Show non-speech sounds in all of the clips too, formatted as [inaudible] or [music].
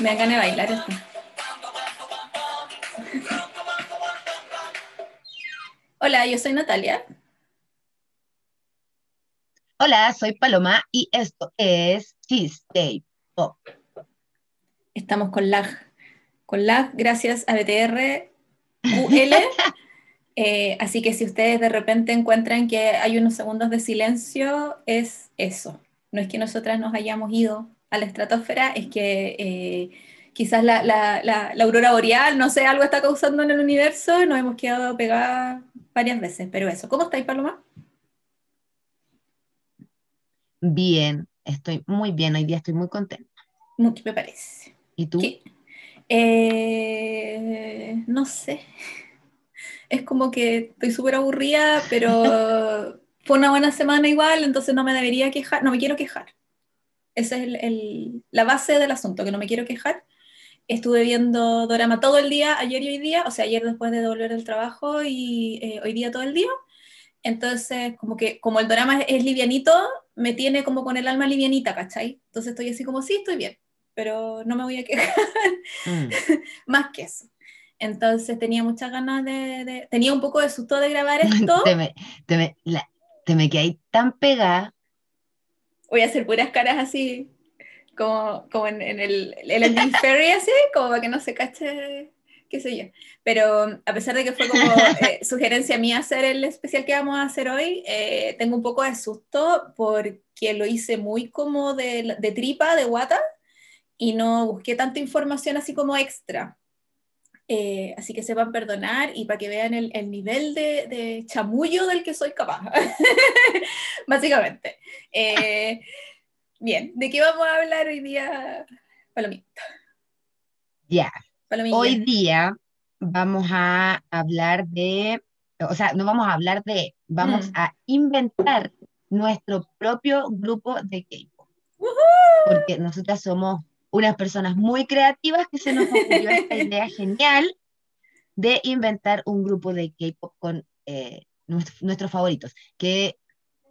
Me dan ganas de bailar esto. Hola, yo soy Natalia. Hola, soy Paloma y esto es Cheesecake Pop. Estamos con lag. Con lag gracias a BTR UL. [laughs] Eh, así que si ustedes de repente encuentran que hay unos segundos de silencio, es eso. No es que nosotras nos hayamos ido a la estratosfera, es que eh, quizás la, la, aurora boreal, no sé, algo está causando en el universo, nos hemos quedado pegadas varias veces, pero eso. ¿Cómo estáis, Paloma? Bien, estoy muy bien, hoy día estoy muy contenta. Mucho me parece. ¿Y tú? Eh, no sé es como que estoy súper aburrida, pero [laughs] fue una buena semana igual, entonces no me debería quejar, no me quiero quejar. Esa es el, la base del asunto, que no me quiero quejar. Estuve viendo Dorama todo el día, ayer y hoy día, o sea, ayer después de volver del trabajo y eh, hoy día todo el día. Entonces, como que como el drama es, livianito, me tiene como con el alma livianita, ¿cachai? Entonces estoy así como, sí, estoy bien, pero no me voy a quejar. Mm. [laughs] Más que eso. Entonces tenía muchas ganas de, Tenía un poco de susto de grabar [laughs] esto. te, me, te, me, te me quedé tan pegada. Voy a hacer puras caras así, como, como en, el, el Ferry, así, como para que no se cache, qué sé yo. Pero a pesar de que fue como [laughs] eh, sugerencia mía hacer el especial que vamos a hacer hoy, eh, tengo un poco de susto porque lo hice muy como de, de tripa, de guata, y no busqué tanta información así como extra. Eh, así que sepan perdonar y para que vean el, nivel de, chamullo del que soy capaz, [laughs] básicamente. Eh, [laughs] bien, ¿de qué vamos a hablar hoy día, Palomita? Ya, hoy día vamos a hablar de, o sea, no vamos a hablar de, vamos mm. a inventar nuestro propio grupo de K-pop. Porque nosotras somos unas personas muy creativas que se nos ocurrió esta [laughs] idea genial de inventar un grupo de K-pop con eh, nuestros favoritos, que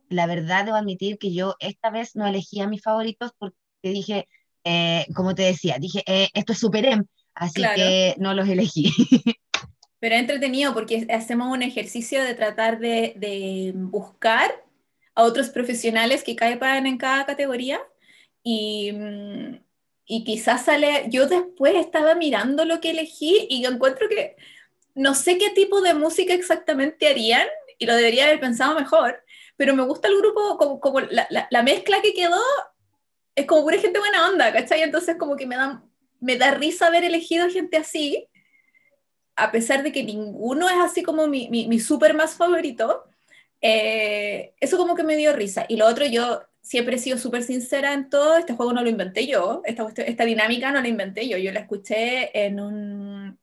la verdad debo admitir que yo esta vez no elegí a mis favoritos porque dije, eh, como te decía, dije, eh, esto es Super M, así que no los elegí. [laughs] Pero es entretenido porque hacemos un ejercicio de tratar de, de buscar a otros profesionales que caigan en cada categoría y, mm, y quizás sale, yo después estaba mirando lo que elegí y encuentro que no sé qué tipo de música exactamente harían y lo debería haber pensado mejor, pero me gusta el grupo, como, como la, la, mezcla que quedó es como pura gente buena onda, ¿cachai? Entonces como que me da, me da risa haber elegido gente así, a pesar de que ninguno es así como mi, mi, mi súper más favorito, eh, eso como que me dio risa. Y lo otro, yo siempre he sido súper sincera en todo, este juego no lo inventé yo, esta, esta dinámica no la inventé yo, yo la escuché en un...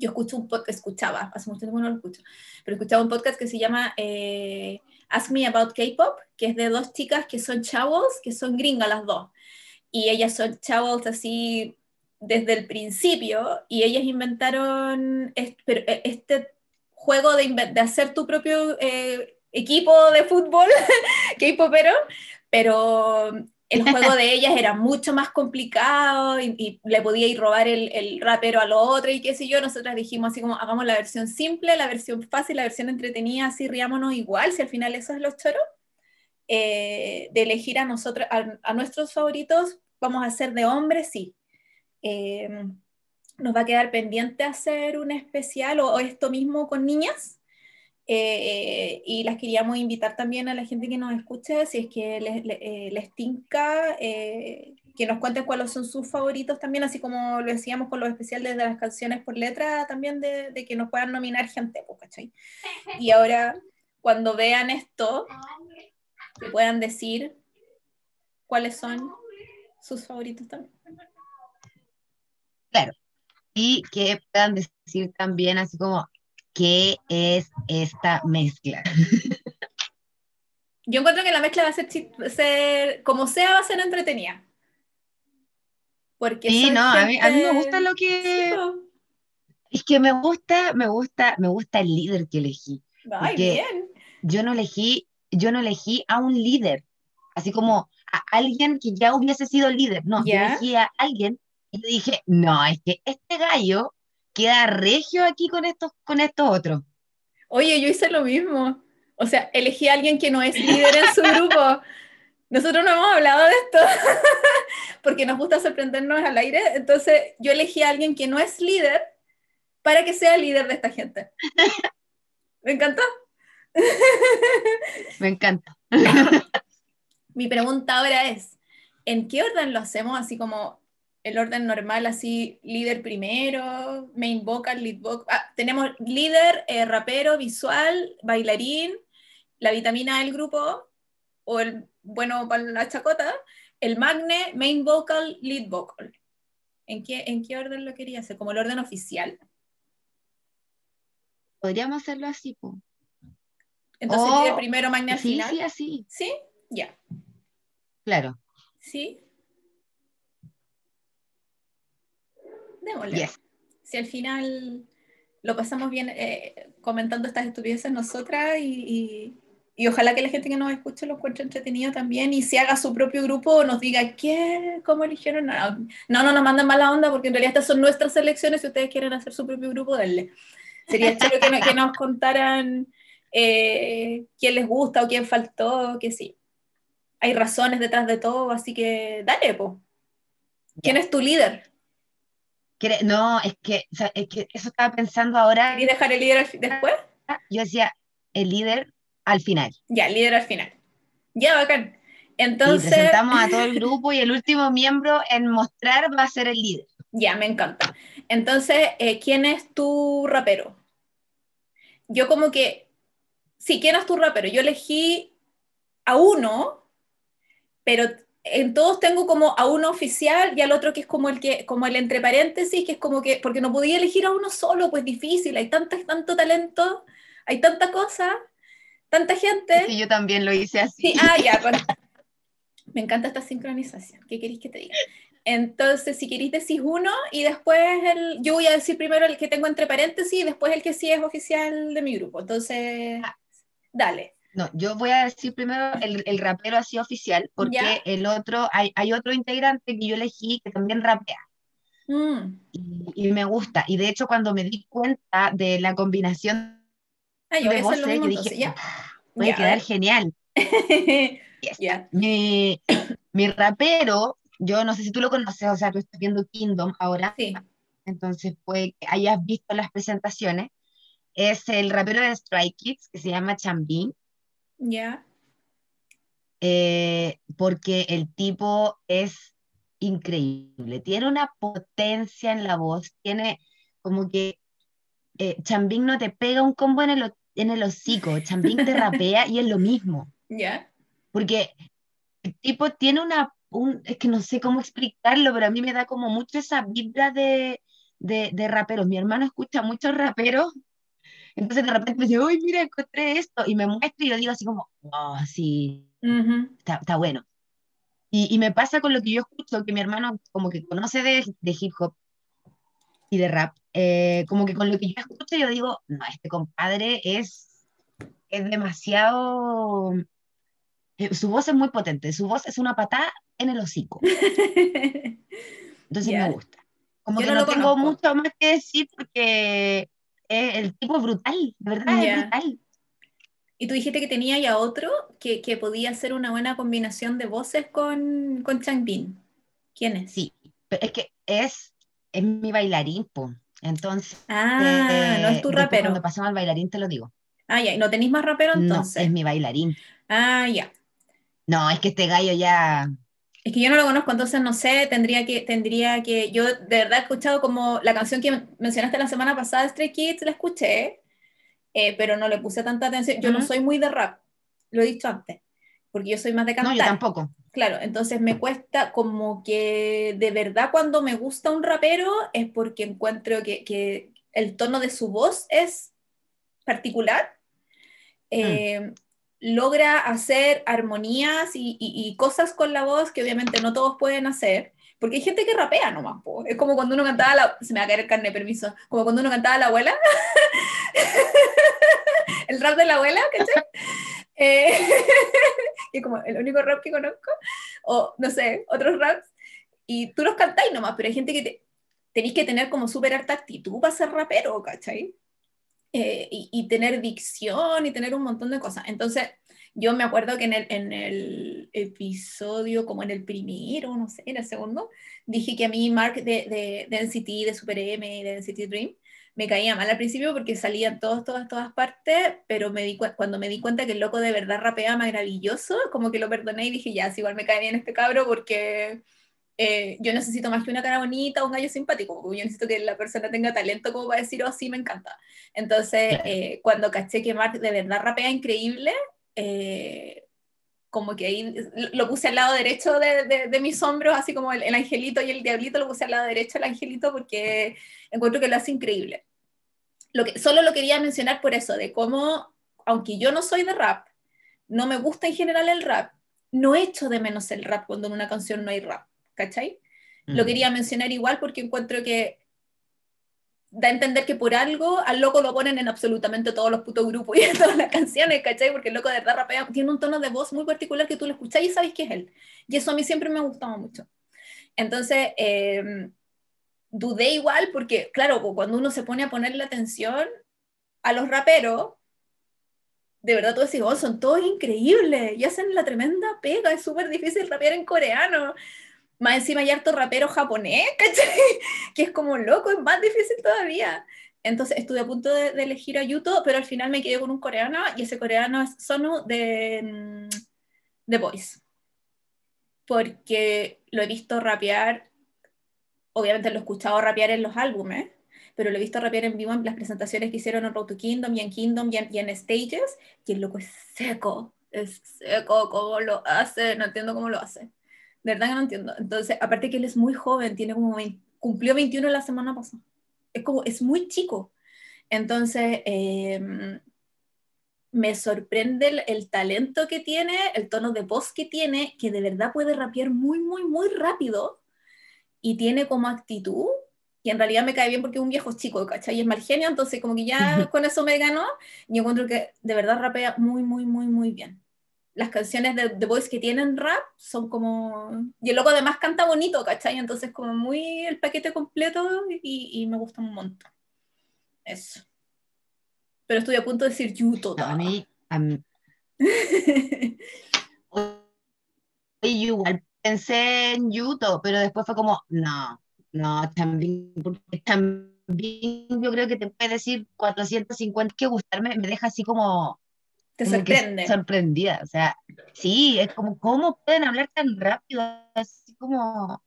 Yo escucho un podcast, escuchaba, hace mucho tiempo no lo escucho, pero escuchaba un podcast que se llama eh, Ask Me About K-Pop, que es de dos chicas que son chavos, que son gringas las dos, y ellas son chavos así desde el principio, y ellas inventaron este, este juego de, de, hacer tu propio... Eh, equipo de fútbol [laughs] K-popero, pero el juego [laughs] de ellas era mucho más complicado y, le podía ir robar el, el, rapero al otro y qué sé yo, nosotras dijimos así como hagamos la versión simple, la versión fácil, la versión entretenida, así riámonos igual, si al final eso es lo choro, eh, de elegir a nosotros, a, nuestros favoritos, vamos a hacer de hombres, sí. Eh, nos va a quedar pendiente hacer un especial o esto mismo con niñas, eh, y las queríamos invitar también a la gente que nos escuche, si es que les, les, tinca, eh, que nos cuenten cuáles son sus favoritos también, así como lo decíamos con los especiales de las canciones por letra, también de, de que nos puedan nominar gente, pues, ¿cachai? Y ahora, cuando vean esto, que puedan decir cuáles son sus favoritos también. Claro, y que puedan decir también así como qué es esta mezcla. Yo encuentro que la mezcla va a ser, como sea, va a ser entretenida. Porque sí, no, a, mí, me gusta lo que... es que me gusta, me gusta, me gusta el líder que elegí. Ay, bien. Yo no elegí, yo no elegí a un líder, así como a alguien que ya hubiese sido líder. No, yo elegí a alguien Y dije, no, es que este gallo queda regio aquí con estos, con estos otros. Oye, yo hice lo mismo. O sea, elegí a alguien que no es líder en su grupo. Nosotros no hemos hablado de esto [laughs] porque nos gusta sorprendernos al aire. Entonces, yo elegí a alguien que no es líder para que sea líder de esta gente. ¿Me encantó? [laughs] Me encanta. Mi pregunta ahora es, ¿en qué orden lo hacemos? Así como el orden normal, así líder primero, main vocal, lead vocal. Ah, tenemos líder, eh, rapero, visual, bailarín, la vitamina del grupo, o el bueno para la chacota, el magne, main vocal, lead vocal. ¿En qué, ¿En qué orden lo quería hacer? ¿Como el orden oficial? Podríamos hacerlo así, Entonces, líder primero, magne al final. Sí, así. ¿Sí? Ya. Claro. ¿Sí? Démosle. Si al final lo pasamos bien eh, comentando estas estupideces nosotras y, y, ojalá que la gente que nos escuche lo encuentre entretenido también y se haga su propio grupo nos diga qué, cómo eligieron. No, no, no nos manden mala onda porque en realidad estas son nuestras elecciones. Si ustedes quieren hacer su propio grupo, denle. Sería [laughs] que, que, nos contaran eh, quién les gusta o quién faltó, que sí. Hay razones detrás de todo, así que dale, po. ¿Quién es tu líder? No, es que, es que eso estaba pensando ahora. ¿Y dejar el líder después? Yo decía, el líder al final. Ya, el líder al final. Ya, bacán. Entonces. Y presentamos a todo el [laughs] grupo y el último miembro en mostrar va a ser el líder. Ya, me encanta. Entonces, eh, ¿quién es tu rapero? Yo como que, sí, ¿quién es tu rapero? Yo elegí a uno, pero en todos tengo como a uno oficial y al otro que es como el que, como el entre paréntesis, que es como que, porque no podía elegir a uno solo, pues difícil, hay tanto, tanto talento, hay tanta cosa, tanta gente. Sí, yo también lo hice así. ah, ya, [laughs] me encanta esta sincronización, ¿qué queréis que te diga? Entonces, si queréis decir uno y después el, yo voy a decir primero el que tengo entre paréntesis y después el que sí es oficial de mi grupo. Entonces, ah. dale. No, yo voy a decir primero el, rapero así oficial, porque el otro, hay, otro integrante que yo elegí que también rapea. Mm. Y, me gusta. Y de hecho, cuando me di cuenta de la combinación ah, de voces, yo dije, ya. puede quedar genial. [laughs] mi, [coughs] mi, rapero, yo no sé si tú lo conoces, o sea, tú estás viendo Kingdom ahora. Sí. Entonces, puede que hayas visto las presentaciones. Es el rapero de Strike Kids, que se llama Chambin. Ya. Eh, porque el tipo es increíble, tiene una potencia en la voz, tiene como que eh, Chambín no te pega un combo en el, en el hocico, Chambín te rapea y es lo mismo. [laughs] Ya. Porque el tipo tiene una, es que no sé cómo explicarlo, pero a mí me da como mucho esa vibra de, de, de raperos. Mi hermano escucha muchos raperos entonces de repente me dice, uy, mira, encontré esto, y me muestra y yo digo así como, oh, sí, está, bueno. Y, y, me pasa con lo que yo escucho, que mi hermano como que conoce de, de hip hop y de rap, eh, como que con lo que yo escucho yo digo, no, este compadre es, es demasiado... Eh, su voz es muy potente, su voz es una patada en el hocico. [laughs] Entonces me gusta. Como que no, tengo mucho más que decir porque el tipo es brutal, de verdad, es brutal. Y tú dijiste que tenía ya otro que, que podía ser una buena combinación de voces con, con Changbin. ¿Quién es? Sí, pero es que es, es mi bailarín, po. Entonces. Ah, no es tu rapero. Cuando pasamos al bailarín te lo digo. Ah, ya, ¿y no tenéis más rapero entonces? No, es mi bailarín. Ah, ya. No, es que este gallo ya es que yo no lo conozco, entonces no sé, tendría que, tendría que, yo de verdad he escuchado como la canción que mencionaste la semana pasada, Stray Kids, la escuché, eh, pero no le puse tanta atención. Yo no soy muy de rap, lo he dicho antes, porque yo soy más de cantar. No, yo tampoco. Claro, entonces me cuesta como que de verdad cuando me gusta un rapero es porque encuentro que, que el tono de su voz es particular. Mm. Logra hacer armonías y, cosas con la voz que obviamente no todos pueden hacer, porque hay gente que rapea nomás, es como cuando uno cantaba, la, se me va a caer el carne, permiso, como cuando uno cantaba la abuela, [laughs] el rap de la abuela, ¿cachai? [laughs] Eh, [laughs] que como el único rap que conozco, o no sé, otros raps, y tú los cantáis nomás, pero hay gente que te, tenéis que tener como súper harta actitud para ser rapero, ¿cachai? Eh, y, tener dicción y tener un montón de cosas. Entonces, yo me acuerdo que en el, en el episodio, como en el primero, no sé, en el segundo, dije que a mí Mark de, de, NCT, de Super M y de NCT Dream, me caía mal al principio porque salían todos, todas, todas partes, pero me di cuando me di cuenta que el loco de verdad rapeaba maravilloso, como que lo perdoné y dije, ya, si igual me cae bien este cabro porque eh, yo necesito más que una cara bonita o un gallo simpático, yo necesito que la persona tenga talento como para decir, oh, sí, me encanta. Entonces, eh, cuando caché que Mark de verdad rapea increíble, eh, como que ahí lo puse al lado derecho de, de, mis hombros, así como el, angelito y el diablito, lo puse al lado derecho el angelito porque encuentro que lo hace increíble. Lo que, solo lo quería mencionar por eso, de cómo, aunque yo no soy de rap, no me gusta en general el rap, no echo de menos el rap cuando en una canción no hay rap, ¿cachai? Lo quería mencionar igual porque encuentro que da a entender que por algo al loco lo ponen en absolutamente todos los putos grupos y en todas las canciones, ¿cachai? Porque el loco de verdad rapea, tiene un tono de voz muy particular que tú lo escuchás y sabes que es él. Y eso a mí siempre me ha gustado mucho. Entonces, eh, dudé igual porque, claro, cuando uno se pone a ponerle atención a los raperos, de verdad tú decís, oh, son todos increíbles y hacen la tremenda pega, es súper difícil rapear en coreano. Más encima hay harto rapero japonés, [laughs] ¿cachai? Que es como loco, es más difícil todavía. Entonces estuve a punto de, elegir a Yuto, pero al final me quedé con un coreano y ese coreano es Sonu de mm, The Voice. Porque lo he visto rapear, obviamente lo he escuchado rapear en los álbumes, pero lo he visto rapear en vivo en las presentaciones que hicieron en Road to Kingdom y en Kingdom y en, y en Stages, y el loco es seco, es seco, ¿cómo lo hace? No entiendo cómo lo hace. De verdad que no entiendo. Entonces, aparte que él es muy joven, tiene como cumplió 21 la semana pasada. Es como, es muy chico. Entonces, em, me sorprende el, talento que tiene, el tono de voz que tiene, que de verdad puede rapear muy, muy, muy rápido y tiene como actitud, y en realidad me cae bien porque es un viejo chico, ¿cachai? Y es mal genio, entonces como que ya [laughs] con eso me ganó, y encuentro que de verdad rapea muy, muy, muy, muy bien las canciones de The Voice que tienen rap son como... Y el loco además canta bonito, ¿cachai? Entonces como muy el paquete completo y, me gusta un montón. Eso. Pero estoy a punto de decir Yuto. a mí... A mí... [laughs] igual pensé en Yuto, pero después fue como, no, no, también, porque también yo creo que te puede decir 450 que gustarme, me deja así como te sorprende. Sorprendida, o sea, sí, es como, ¿cómo pueden hablar tan rápido? Así como,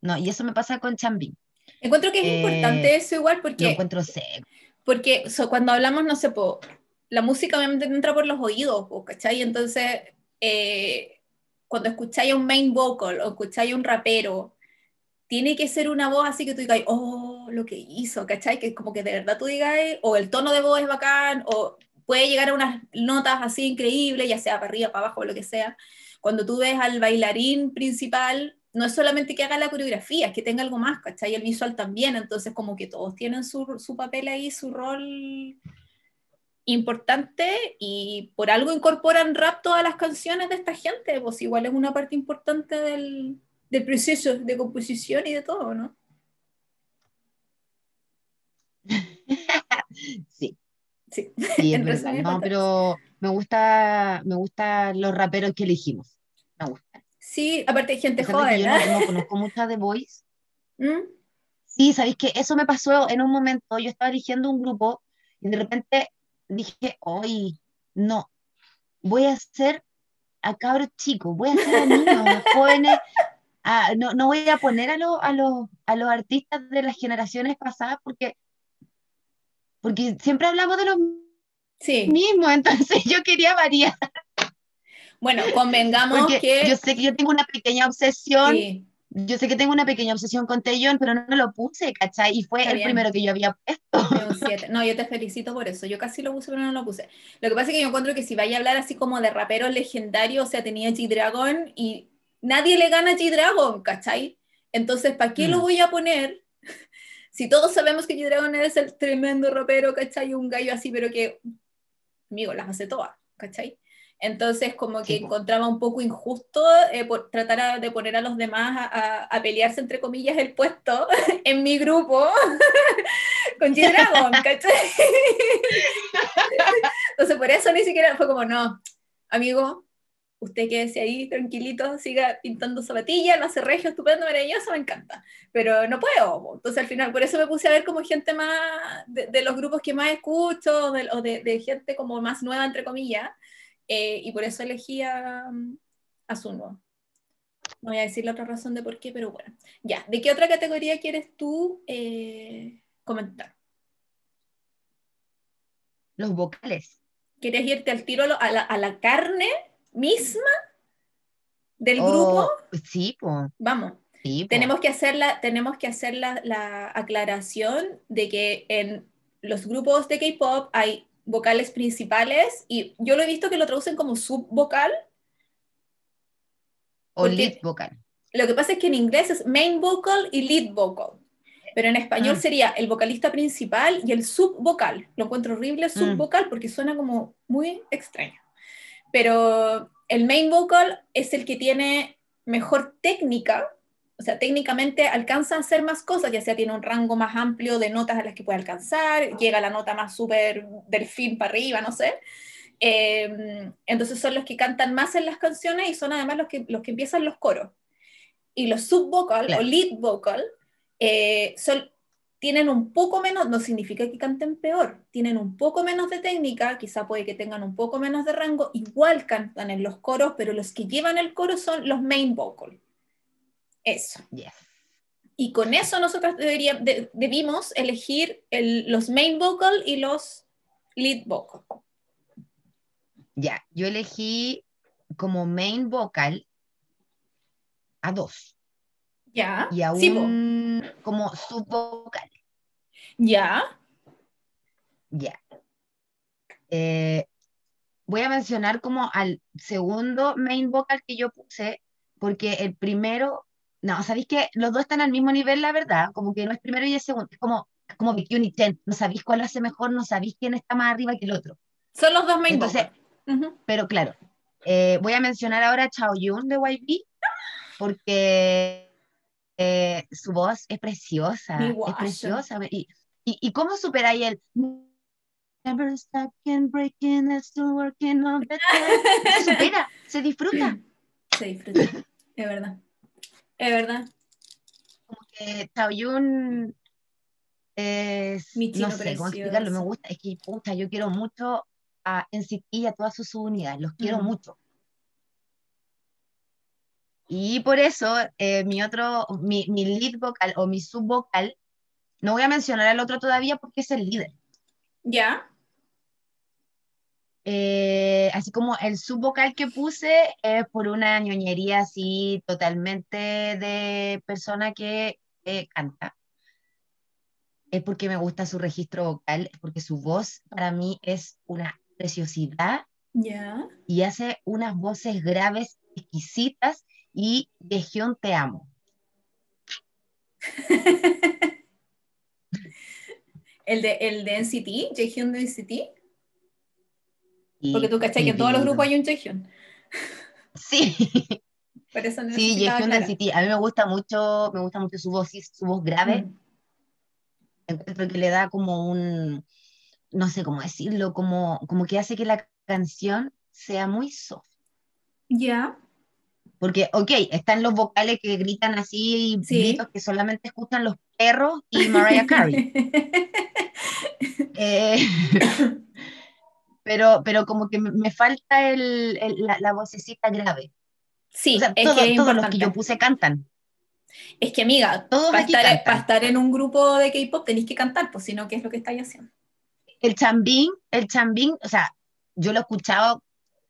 no, y eso me pasa con Chambin. Encuentro que es importante eh, eso igual porque... Lo encuentro seco. Porque cuando hablamos, no sé, po, la música obviamente entra por los oídos, ¿cachai? Entonces, eh, cuando escucháis un main vocal o escucháis un rapero, tiene que ser una voz así que tú digas, oh, lo que hizo, ¿cachai? Que como que de verdad tú digas, o el tono de voz es bacán, o puede llegar a unas notas así increíbles, ya sea para arriba, para abajo, lo que sea. Cuando tú ves al bailarín principal, no es solamente que haga la coreografía, es que tenga algo más, ¿cachai? El visual también, entonces como que todos tienen su, su papel ahí, su rol importante y por algo incorporan rap todas las canciones de esta gente, pues igual es una parte importante del, del proceso de composición y de todo, ¿no? [laughs] Sí, Sí, [laughs] No, pero me gusta, me gustan los raperos que elegimos. Me gusta. Sí, aparte hay gente joven. Yo no, conozco muchas de Voice. [laughs] ¿Mm? Sí, sabéis que eso me pasó en un momento. Yo estaba eligiendo un grupo y de repente dije, hoy no, voy a hacer a cabros chicos, voy a hacer a niños, a jóvenes. no, no voy a poner a, a, los, a los artistas de las generaciones pasadas porque porque siempre hablamos de los sí. mismos, entonces [laughs] yo quería variar. Bueno, convengamos que... Yo sé que yo tengo una pequeña obsesión, yo sé que tengo una pequeña obsesión con Taeyong, pero no, lo puse, ¿cachai? Y fue el primero que yo había puesto. No, yo te felicito por eso, yo casi lo puse, pero no lo puse. Lo que pasa es que yo encuentro que si vaya a hablar así como de rapero legendario, o sea, tenía G-Dragon y nadie le gana a G-Dragon, ¿cachai? Entonces, ¿para qué lo mm. voy a poner si todos sabemos que G-Dragon es el tremendo rapero, ¿cachai? Un gallo así, pero que, amigo, las hace todas, ¿cachai? Entonces, como que encontraba un poco injusto eh, por tratar de poner a los demás a, pelearse, entre comillas, el puesto [laughs] en mi grupo [laughs] con G-Dragon, ¿cachai? [laughs] Entonces, por eso ni siquiera fue como, no, amigo, usted quédese ahí tranquilito, siga pintando zapatillas, lo hace regio, estupendo, maravilloso, me encanta. Pero no puedo. Entonces, al final, por eso me puse a ver como gente más de, los grupos que más escucho, o de, de gente como más nueva, entre comillas eh, y por eso elegí a, a. No voy a decir la otra razón de por qué, pero bueno. Ya, ¿de qué otra categoría quieres tú eh, comentar? Los vocales. ¿Quieres irte al tiro a la, a la carne misma del oh, grupo? Sí, pues. Vamos. Tenemos que hacer, la, tenemos que hacer la, la aclaración de que en los grupos de K-pop hay vocales principales y yo lo he visto que lo traducen como subvocal. O lead vocal. Lo que pasa es que en inglés es main vocal y lead vocal. Pero en español ah. sería el vocalista principal y el subvocal. Lo encuentro horrible mm. subvocal porque suena como muy extraño. Pero el main vocal es el que tiene mejor técnica o sea, técnicamente alcanza a hacer más cosas, ya sea tiene un rango más amplio de notas a las que puede alcanzar, llega a la nota más súper del fin para arriba, no sé. Em, entonces son los que cantan más en las canciones y son además los que, los que empiezan los coros. Y los subvocal o lead vocal eh, son, tienen un poco menos, no significa que canten peor, tienen un poco menos de técnica, quizá puede que tengan un poco menos de rango, igual cantan en los coros, pero los que llevan el coro son los main vocal. Eso. Y con eso nosotros debimos elegir los main vocal y los lead vocal. Ya, yo elegí como main vocal a dos. Ya. Y a un como subvocal. Ya. Ya. Eh, voy a mencionar como al segundo main vocal que yo puse, porque el primero no, sabéis que los dos están al mismo nivel, la verdad, como que no es primero y es segundo, es como, como Bikini y Ten, no sabéis cuál hace mejor, no sabéis quién está más arriba que el otro. Son los dos main Entonces, Pero claro, eh, voy a mencionar ahora a Chao Yun de YB, porque eh, su voz es preciosa, es preciosa. Y, y, y cómo superáis el... Never breaking, still working on Se supera, se disfruta. [laughs] Se disfruta, es verdad. Es verdad. Como que Taoyun es. Mi no sé cómo explicarlo, me gusta. Es que, puta, yo quiero mucho a NCT y a todas sus unidades, los quiero mm. mucho. Y por eso, eh, mi otro, mi, mi lead vocal o mi sub vocal, no voy a mencionar al otro todavía porque es el líder. Ya. Eh, así como el subvocal que puse es por una ñoñería así totalmente de persona que canta. Es porque me gusta su registro vocal, porque su voz para mí es una preciosidad. Y hace unas voces graves, exquisitas y de te amo. [laughs] ¿El de, el de NCT? ¿Jehyun de NCT? Porque tú cachai que en todos los grupos hay un Jaehyun. Sí. [laughs] Por eso sí, Jaehyun del City. A mí me gusta mucho, me gusta mucho su voz, su voz grave. Mm. Encuentro que le da como un, no sé cómo decirlo, como, como que hace que la canción sea muy soft. Ya. Porque, ok, están los vocales que gritan así, gritos que solamente escuchan los perros y Mariah Carey. [laughs] eh, [coughs] pero, pero como que me falta el, la, la, vocecita grave. Sí, es que todos los que yo puse cantan. Es que, amiga, todos para, estar, para estar en un grupo de K-pop tenéis que cantar, pues si no, ¿qué es lo que estáis haciendo? El chambín, el chambín, o sea, yo lo he escuchado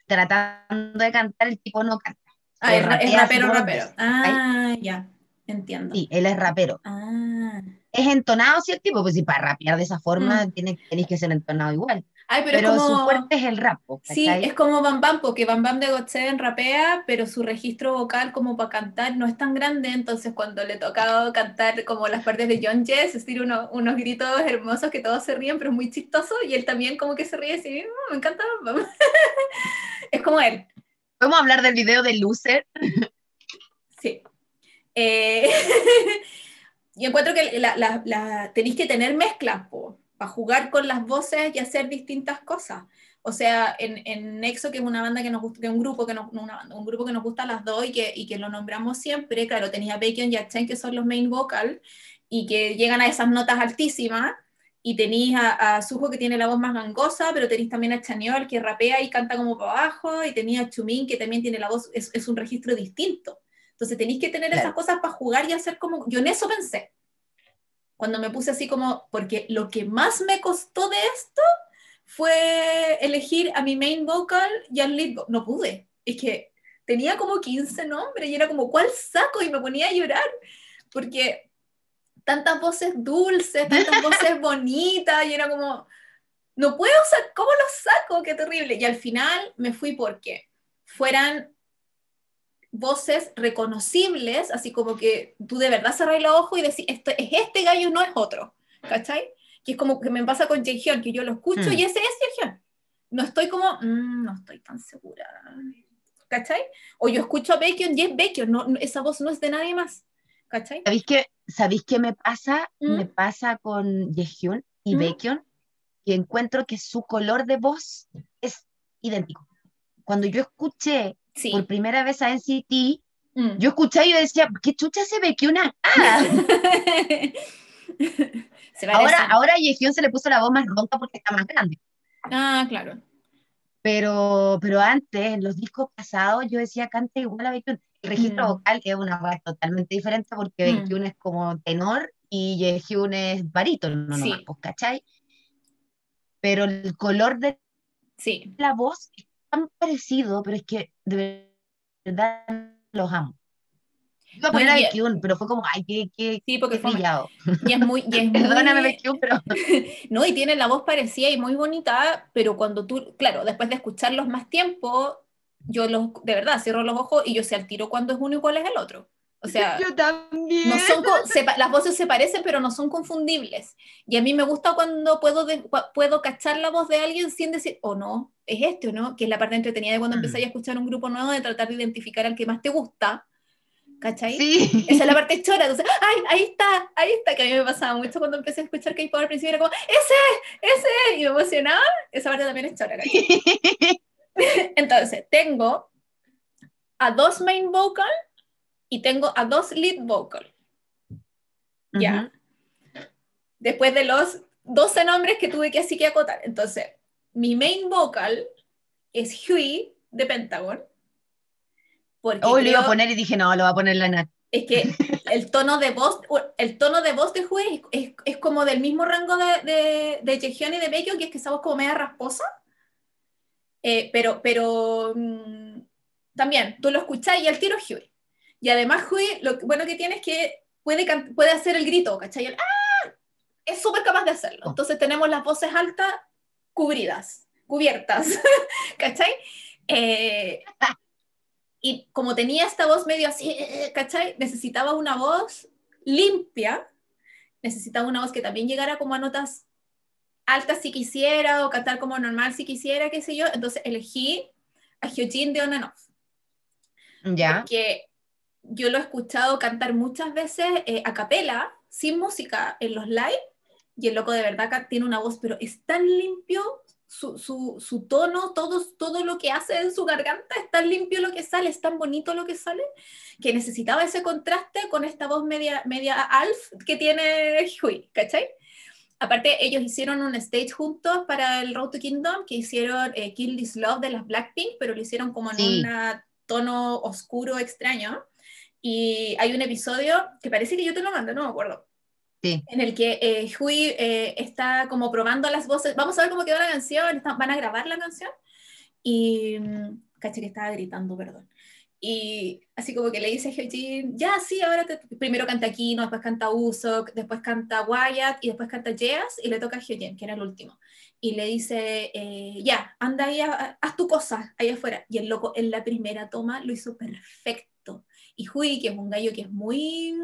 tratando de cantar, el tipo no canta. Ah, es, rapero, rapero. Ah, ya, entiendo. Sí, él es rapero. Ah. Es entonado, ¿sí? El tipo, pues si para rapear de esa forma mm. tenéis que ser entonado igual pero, su fuerte es el rap. Sí, es como Bam Bam, porque Bam Bam de God7 rapea, pero su registro vocal como para cantar no es tan grande, entonces cuando le tocaba cantar como las partes de John Jess, es decir, unos gritos hermosos que todos se ríen, pero es muy chistoso, y él también como que se ríe así, me encanta Bam Bam. [laughs] es como él. ¿Podemos hablar del video de Loser? Sí. Eh, [laughs] y encuentro que la, tenéis que tener mezclas para jugar con las voces y hacer distintas cosas. O sea, en, en, Nexo, que es una banda que nos gusta, que es un grupo que nos, una banda, un grupo que nos gusta a las dos y que, y que lo nombramos siempre, claro, tenía Bacon y Achen, que son los main vocal, y que llegan a esas notas altísimas, y tenéis a, a, Sujo que tiene la voz más gangosa, pero tenéis también a Chaniol que rapea y canta como para abajo, y tenéis a Chumín que también tiene la voz, es, es un registro distinto. Entonces tenéis que tener esas cosas para jugar y hacer como... Yo en eso pensé, cuando me puse así como, porque lo que más me costó de esto fue elegir a mi main vocal y al lead vocal. No pude, es que tenía como 15 nombres y era como, ¿cuál saco? Y me ponía a llorar, porque tantas voces dulces, tantas [laughs] voces bonitas, y era como, no puedo, sacar, ¿cómo los saco? Qué terrible. Y al final me fui porque fueran voces reconocibles, así como que tú de verdad cerras el ojo y decís, esto es este gallo, no es otro, ¿cachai? Que es como que me pasa con Jaehyun, que yo lo escucho mm. y ese es Jaehyun. No estoy como, mm, no estoy tan segura, ¿cachai? O yo escucho a Baekhyun y es Baekhyun, no, esa voz no es de nadie más, ¿cachai? ¿Sabéis qué, ¿sabéis qué me pasa? ¿Mm? Me pasa con Jaehyun y Baekhyun, que encuentro que su color de voz es idéntico. Cuando yo escuché por primera vez a NCT, mm. yo escuché y yo decía, ¿qué chucha se ve que una [laughs] ahora, ahora a Yehyun se le puso la voz más ronca porque está más grande. Ah, claro. Pero, pero antes, en los discos pasados, yo decía, canta igual a Baekhyun. El registro mm. vocal es una voz totalmente diferente porque mm. es como tenor y Yehyun es barítono, no sí. pues, ¿cachai? Pero el color de sí. la voz tan parecido, pero es que de verdad los amo. Iba a poner a pero fue como, ay, qué, qué, sí, porque qué brillado. Y es muy... Y es [laughs] Perdóname, Baekhyun, pero... [laughs] no, y tiene la voz parecida y muy bonita, pero cuando tú, claro, después de escucharlos más tiempo, yo los, de verdad, cierro los ojos y yo sé al tiro cuándo es uno y cuál es el otro. O sea, yo también. No son, las voces se parecen, pero no son confundibles. Y a mí me gusta cuando puedo, puedo cachar la voz de alguien sin decir, o oh, no, es este o no, que es la parte entretenida de cuando mm. a escuchar un grupo nuevo, de tratar de identificar al que más te gusta. ¿Cachai? Sí. Esa es la parte [laughs] chora. Entonces, ¡ay, ahí está! Ahí está, que a mí me pasaba mucho cuando empecé a escuchar K-pop al principio, era como, ¡ese! ¡ese! Y me emocionaba. Esa parte también es chora, [laughs] [laughs] Entonces, tengo a dos main vocal y tengo a dos lead vocal. Ya. Después de los 12 nombres que tuve que así que acotar. Entonces, mi main vocal es Huey de Pentagon. Hoy lo iba a poner y dije, no, lo va a poner la Nat. Es que el tono de voz, el tono de voz de Huey es, es, como del mismo rango de, de, de y de Baekhyun, que es que esa voz como media rasposa. Eh, pero, pero mm, también, tú lo escuchas y el tiro Huey. Y además, Hui, lo bueno que tiene es que puede, puede hacer el grito, ¿cachai? ¡ah! Es súper capaz de hacerlo. Entonces tenemos las voces altas cubridas, cubiertas, [laughs] ¿cachai? Eh, y como tenía esta voz medio así, ¿cachai? Necesitaba una voz limpia, necesitaba una voz que también llegara como a notas altas si quisiera, o cantar como normal si quisiera, qué sé yo. Entonces elegí a Hyojin de On and Off. Ya. Que yo lo he escuchado cantar muchas veces eh, a capela, sin música, en los live, y el loco de verdad tiene una voz, pero es tan limpio su, su, su, tono, todo, todo lo que hace en su garganta, es tan limpio lo que sale, es tan bonito lo que sale, que necesitaba ese contraste con esta voz media, media alf que tiene [laughs] Hui, ¿cachai? Aparte, ellos hicieron un stage juntos para el Road to Kingdom, que hicieron eh, Kill This Love de las Blackpink, pero lo hicieron como en un tono oscuro, extraño. Y hay un episodio que parece que yo te lo mando, no me acuerdo. Sí. En el que eh, Hui eh, está como probando las voces. Vamos a ver cómo quedó la canción. van a grabar la canción. Y. Mm, caché que estaba gritando, perdón. Y así como que le dice a Hyojin, ya, sí, ahora te... primero canta Kino, después canta Usok, después canta Wyatt y después canta Jeas y le toca a Hyojin, que era el último. Y le dice, eh, ya, anda ahí, haz tu cosa ahí afuera. Y el loco en la primera toma lo hizo perfecto y Hui, que es un gallo que es muy,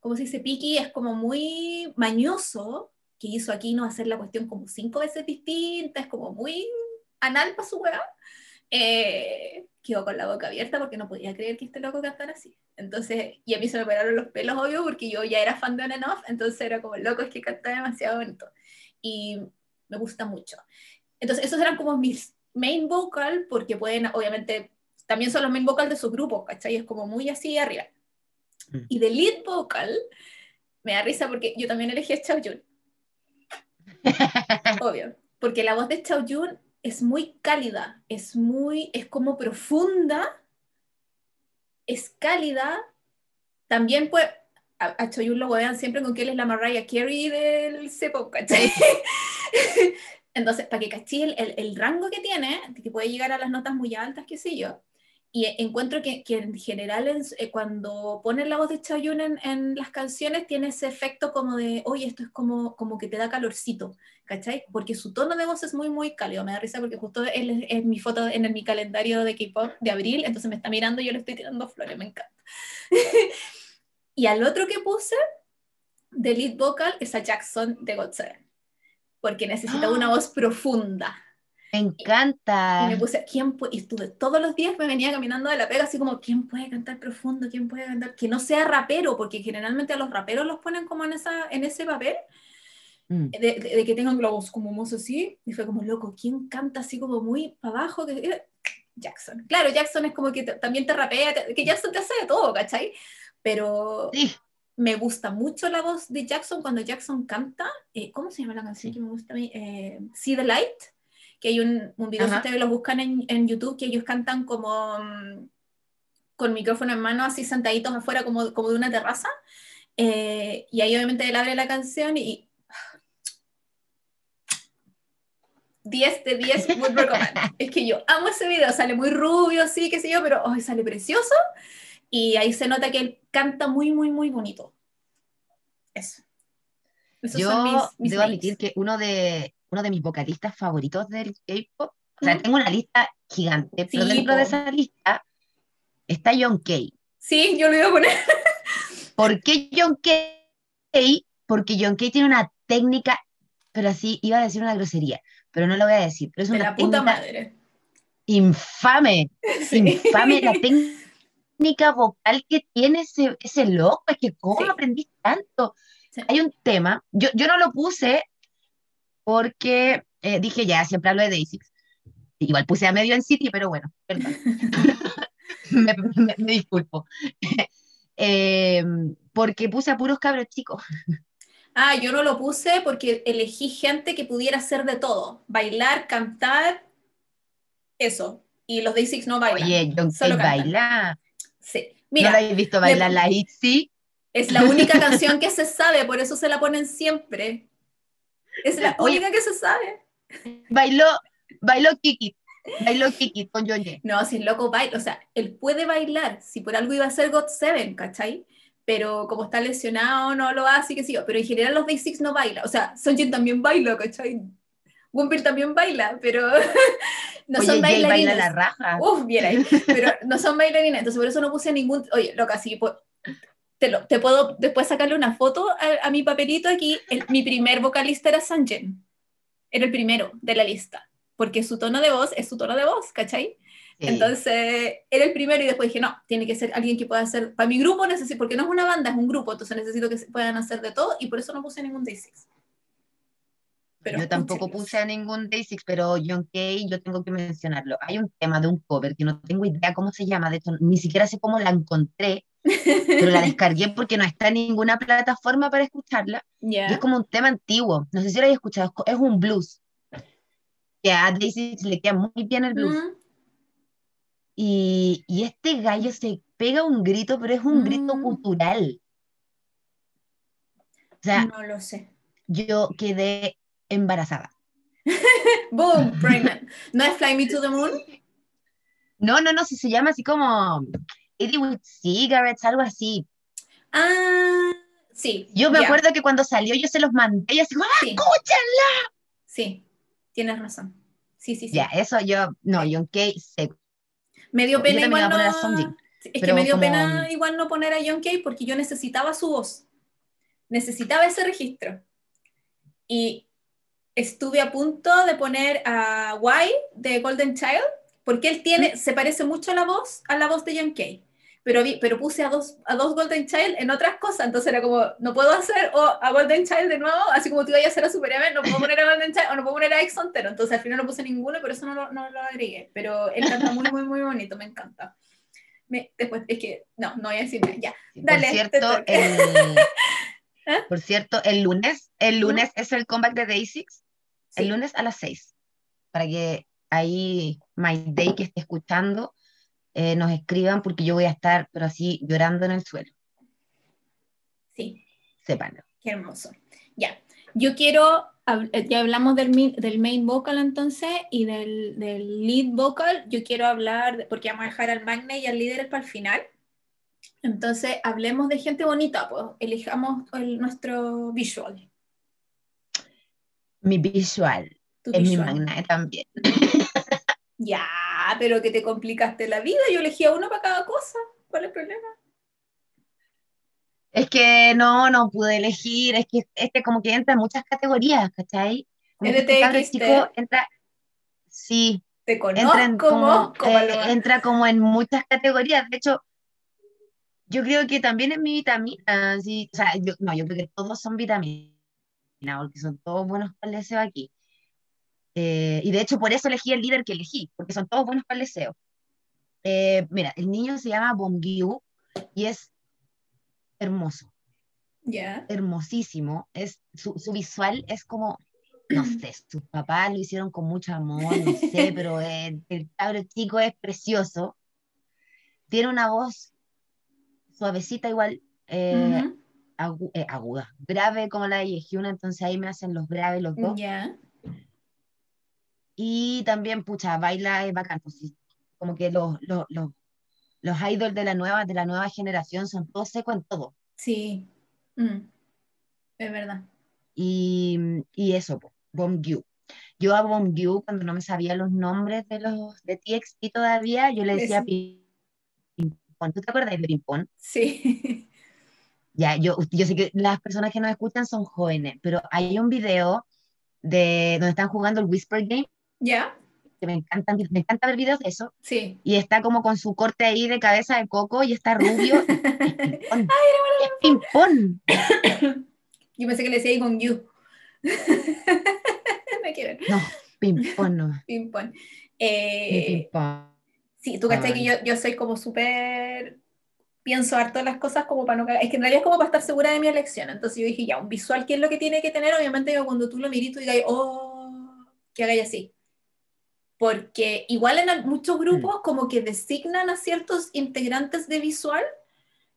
¿cómo se dice? Piki, es como muy mañoso, que hizo aquí no hacer la cuestión como cinco veces distinta, es como muy anal para su weá. eh, quedó con la boca abierta porque no podía creer que este loco cantara así. Entonces, y a mí se me pararon los pelos, obvio, porque yo ya era fan de On and Off, entonces era como, loco, es que canta demasiado bonito. Y me gusta mucho. Entonces, esos eran como mis main vocal, porque pueden, obviamente, también son los main vocal de sus grupos, ¿cachai? Es como muy así arriba. Mm. Y de lead vocal, me da risa porque yo también elegí a Chao Jun. [laughs] Obvio. Porque la voz de Chao Jun es muy cálida, es muy, es como profunda, es cálida. También pues, a, a Choyun lo vean siempre con que él es la Mariah Carey del cepo, ¿cachai? [laughs] Entonces, para que cachí el, el, rango que tiene, que puede llegar a las notas muy altas, qué sé yo, y encuentro que, que en general eh, cuando ponen la voz de Chaoyun en, en, las canciones tiene ese efecto como de, oye, esto es como, como que te da calorcito, ¿cachai? Porque su tono de voz es muy, muy cálido. Me da risa porque justo es, es mi foto en, mi calendario de K-pop de abril, entonces me está mirando y yo le estoy tirando flores, me encanta. [laughs] y al otro que puse de lead vocal es a Jackson de God porque necesita una voz profunda. Me encanta. Y me puse, ¿quién puede? Y estuve todos los días, me venía caminando de la pega así como, ¿quién puede cantar profundo? ¿Quién puede cantar? Que no sea rapero, porque generalmente a los raperos los ponen como en, esa, en ese papel, mm. de, que tengan globos como mozo así. Y fue como, loco, ¿quién canta así como muy para abajo? Que, Jackson. Claro, Jackson es como que también te rapea, que Jackson te hace de todo, ¿cachai? Pero me gusta mucho la voz de Jackson cuando Jackson canta. Eh, ¿Cómo se llama la canción que me gusta a mí? Eh, See the Light que hay un, un video, si ustedes los buscan en, en, YouTube, que ellos cantan como mm, con micrófono en mano, así sentaditos afuera, como, como de una terraza. Eh, y ahí obviamente él abre la canción y 10 de 10 muy es que yo amo ese video, sale muy rubio, sí, qué sé yo, pero hoy sale precioso. Y ahí se nota que él canta muy, muy, muy bonito. Eso. yo debo admitir que uno de, uno de mis vocalistas favoritos del K-pop. O sea, tengo una lista gigante, pero dentro de esa lista está John Kay. Sí, yo lo iba a poner. [laughs] ¿Por qué John Kay? Porque John Kay tiene una técnica, pero así iba a decir una grosería, pero no lo voy a decir. Pero es una la puta madre. Infame, [laughs] infame la técnica vocal que tiene ese, ese loco. Es que, ¿cómo aprendiste tanto? Hay un tema, yo, yo no lo puse porque eh, dije, ya, siempre hablo de Daisy. Igual puse a medio en City, pero bueno, perdón. [laughs] [laughs] me, disculpo. [laughs] Em, porque puse a puros cabros chicos. Ah, yo no lo puse porque elegí gente que pudiera hacer de todo. Bailar, cantar, eso. Y los Day no bailan. Oye, John solo baila. Sí. Mira, ¿No la habéis visto bailar la ITZY? Es la única canción que se sabe, por eso se la ponen siempre. Es la única que se sabe. Bailó, bailó Kiki. Bailó Kiki con Johnny. No, si el loco baila, o sea, él puede bailar, si por algo iba a ser God Seven, ¿cachai? Pero como está lesionado, no lo hace, que sí. Pero en general los Day Six no baila. O sea, Sonjin también baila, ¿cachai? Wumpir también baila, pero [laughs] no son bailarines. baila la raja. Uf, bien ahí. [laughs] Pero no son bailarines, entonces por eso no puse ningún. Oye, loca, sí, pues, te, puedo después sacarle una foto a, mi papelito aquí. mi primer vocalista era Sanjen. Era el primero de la lista. Porque su tono de voz es su tono de voz, ¿cachai? Entonces, era el primero y después dije, no, tiene que ser alguien que pueda hacer, para mi grupo necesito, porque no es una banda, es un grupo, entonces necesito que puedan hacer de todo y por eso no puse ningún Day Six. Pero yo tampoco puse a ningún Day Six, pero John Kay, yo tengo que mencionarlo. Hay un tema de un cover que no tengo idea cómo se llama, de hecho, ni siquiera sé cómo la encontré, pero la [laughs] descargué porque no está en ninguna plataforma para escucharla. Y es como un tema antiguo. No sé si lo hayas escuchado. Es un blues. Que a Daisy le queda muy bien el blues. y, y, este gallo se pega un grito, pero es un grito mm. cultural. O sea, no lo sé. Yo quedé embarazada. [laughs] Boom, pregnant. ¿No es Fly Me to the Moon? No, no, no, si se llama así como Eddie with Cigarettes, algo así. Ah, sí. Yo me acuerdo que cuando salió yo se los mandé y así, ¡ah, sí. escúchenla! Sí, tienes razón. Sí, sí, sí. Ya, eso yo, no, John Kay se... Me dio pena igual no... Es que me dio pena igual no poner a John Kay porque yo necesitaba su voz. Necesitaba ese registro. Y estuve a punto de poner a Y de Golden Child porque él tiene, se parece mucho a la voz, a la voz de John Kay pero, pero puse a dos, a dos Golden Child en otras cosas, entonces era como, no puedo hacer o a Golden Child de nuevo, así como tú ibas a hacer a Superman, no puedo poner a Golden Child o no puedo poner a Exxon entonces al final no puse ninguno, pero eso no lo, no lo agregué, pero él canta muy, muy, muy bonito, me encanta. Me, después, es que, no, no voy a decir nada, ya, dale. Por cierto, el, [laughs] ¿Ah? por cierto, el lunes, el lunes es el comeback de Day 6, el lunes a las 6, para que ahí My Day que esté escuchando eh, nos escriban porque yo voy a estar, pero así, llorando en el suelo. Sí. Sépanlo. Qué hermoso. Ya. Yo quiero, eh, ya hablamos del, del main vocal entonces y del, del, lead vocal. Yo quiero hablar, porque vamos a dejar al Magne y al líder para el final. Entonces, hablemos de gente bonita, pues elijamos el, nuestro visual. Mi visual. es mi magna también. Ya, pero que te complicaste la vida. Yo elegía uno para cada cosa. ¿Cuál es el problema? Es que no, no pude elegir. Es que este como que entra en muchas categorías, ¿cachai? ¿Es de TXT? Chico entra, sí. Te conozco, entra, como, eh, entra como en muchas categorías. De hecho, yo creo que también es mi vitamina. Sí, o sea, yo, no, yo creo que todos son vitaminas, porque son todos buenos para el deseo aquí. Eh, y de hecho por eso elegí el líder que elegí, porque son todos buenos para el deseo. Eh, mira, el niño se llama Bongyu y es hermoso. ya Hermosísimo. Es, su, su, visual es como, no [clears throat] sé, sus papás lo hicieron con mucho amor, no sé, [laughs] pero el, el cabro chico es precioso. Tiene una voz suavecita igual, eh, aguda, grave como la de Yehyuna, entonces ahí me hacen los graves los dos. Ya. Y también, pucha, baila es bacán. Pues, como que los, los, los, los idols de la, nueva, de la nueva generación son todos secos en todo. Sí, mm. es verdad. Y, y eso, Bomgyu. Yo a Bomgyu, cuando no me sabía los nombres de los de TXT todavía, yo le decía Pimpón. ¿Tú te acuerdas de Pimpón? Sí. [laughs] Ya, yo, yo sé que las personas que nos escuchan son jóvenes, pero hay un video de donde están jugando el Whisper Game ¿Ya? Que me encantan, me encanta ver videos de eso. Sí. Y está como con su corte ahí de cabeza de coco y está rubio. [laughs] ¡Ay, es ping-pong! [coughs] Yo pensé que le decía con you. [laughs] me quiero. No, ping-pong no. Ping-pong. Eh, sí, tú crees que yo, yo soy como súper pienso harto las cosas como para no Es que en realidad es como para estar segura de mi elección. Entonces yo dije, ya, un visual, ¿qué es lo que tiene que tener? Obviamente cuando tú lo miras, tú digas, oh, que haga así porque igual en muchos grupos mm. como que designan a ciertos integrantes de visual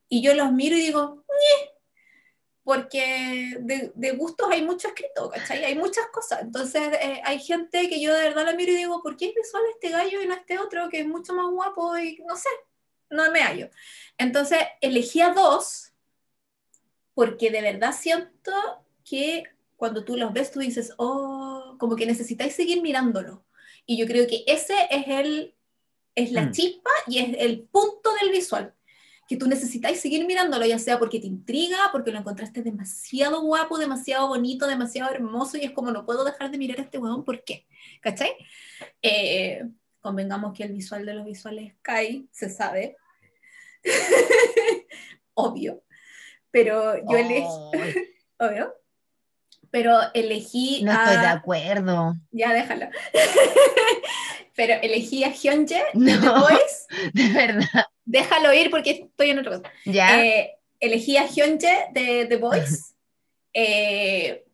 y yo los miro y digo, porque de, gustos hay mucho escrito, ¿cachai? Hay muchas cosas. Entonces eh, hay gente que yo de verdad la miro y digo, ¿por qué es visual este gallo y no este otro que es mucho más guapo y no sé, no me hallo? Entonces elegí a dos porque de verdad siento que cuando tú los ves tú dices, oh, como que necesitáis seguir mirándolo y yo creo que ese es, el, es la mm. chispa y es el punto del visual. Que tú necesitáis seguir mirándolo, ya sea porque te intriga, porque lo encontraste demasiado guapo, demasiado bonito, demasiado hermoso, y es como no puedo dejar de mirar a este huevón, ¿por qué? ¿Cachai? Eh, convengamos que el visual de los visuales cae, se sabe. [laughs] Obvio. Pero yo elegí. [laughs] Obvio pero elegí no estoy de acuerdo. Ya, déjalo. [laughs] pero elegí a Hyunjae de The Voice. [laughs] De verdad. Déjalo ir porque estoy en otra cosa. Ya. Eh, elegí a Hyunjae de The Voice. Eh,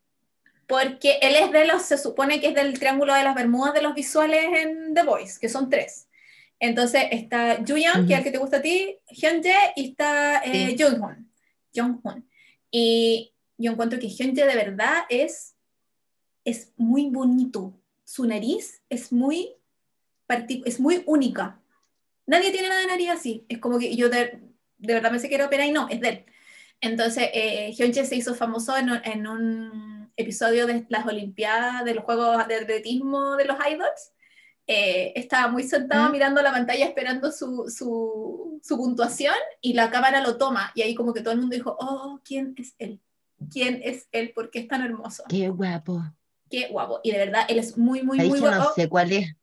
porque él es de los, se supone que es del Triángulo de las Bermudas de los visuales en The Voice, que son tres. Entonces está Juyeon, que es el que te gusta a ti, Hyunjae, y está eh, Junghoon. Y yo encuentro que gente de verdad es, es muy bonito. Su nariz es muy, es muy única. Nadie tiene nada de nariz así. Es como que yo de, de verdad sé que era ópera y no, es de él. Entonces, eh, se hizo famoso en, en, un episodio de las Olimpiadas, de los Juegos de Atletismo de los Idols. Eh, estaba muy sentado ¿Mm? mirando la pantalla esperando su, su, su, puntuación y la cámara lo toma y ahí como que todo el mundo dijo, oh, ¿quién es él? Quién es él, por qué es tan hermoso. Qué guapo. Qué guapo. Y de verdad, él es muy, muy, muy guapo. no sé cuál es.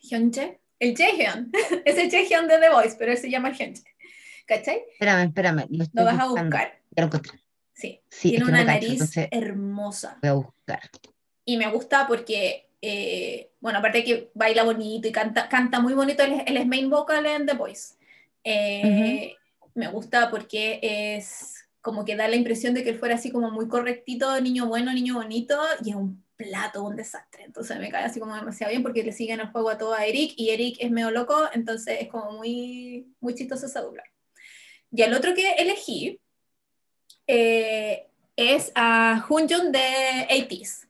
Hyunche El Jaehyun. [laughs] es el Jaehyun de The Voice, pero él se llama Hyunjae. ¿Cachai? Espérame, espérame. Lo, vas a buscar. Sí. sí. Tiene una nariz hermosa. Voy a buscar. Y me gusta porque, eh, bueno, aparte de que baila bonito y canta, canta muy bonito, él, es main vocal en The Voice. Eh, me gusta porque es como que da la impresión de que él fuera así como muy correctito, niño bueno, niño bonito, y es un plato, un desastre. Entonces me cae así como demasiado bien porque le siguen el juego a todo a Eric y Eric es medio loco, entonces es como muy, muy chistoso esa dupla. Y el otro que elegí eh, es a Hunjun de 80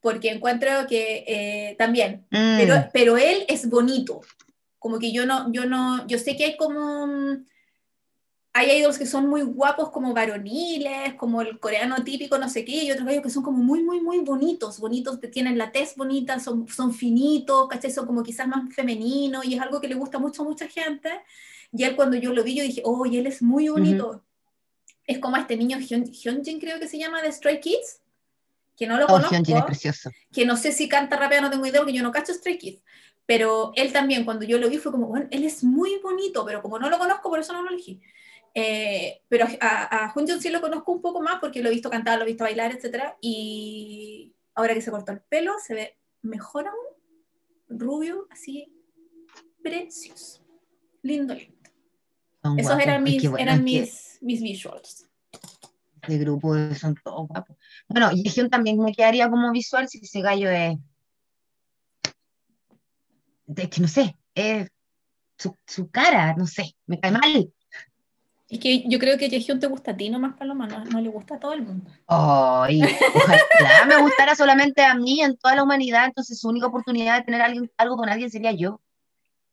porque encuentro que eh, también, mm. pero, pero él es bonito, como que yo no, yo no, yo sé que hay como hay idols que son muy guapos como varoniles, como el coreano típico, no sé qué, y otros que son como muy, muy, muy bonitos, bonitos, tienen la tez bonita, son, son finitos, ¿cachai? Son como quizás más femeninos, y es algo que le gusta mucho a mucha gente. Y él cuando yo lo vi, yo dije, oh, y él es muy bonito. Es como este niño Hyunjin, creo que se llama, de Stray Kids, que no lo oh, conozco. es precioso. Que no sé si canta rápido, no tengo idea, porque yo no cacho Stray Kids. Pero él también, cuando yo lo vi, fue como, bueno, él es muy bonito, pero como no lo conozco, por eso no lo elegí. Eh, pero a, a Jun sí lo conozco un poco más porque lo he visto cantar, lo he visto bailar, etc. Y ahora que se cortó el pelo, se ve mejor aún. Rubio, así, precioso. Lindo, lindo. Esos eran, mis, eran mis, mis visuals. De grupo son todos guapos. Bueno, y Hyun también me quedaría como visual si ese gallo es. Es que no sé, es su, su cara, no sé, me cae mal. Es que yo creo que Jaehyun te gusta a ti nomás, Paloma, no, no le gusta a todo el mundo. Ay, ojalá me gustara solamente a mí en toda la humanidad, entonces su única oportunidad de tener alguien, algo con alguien sería yo.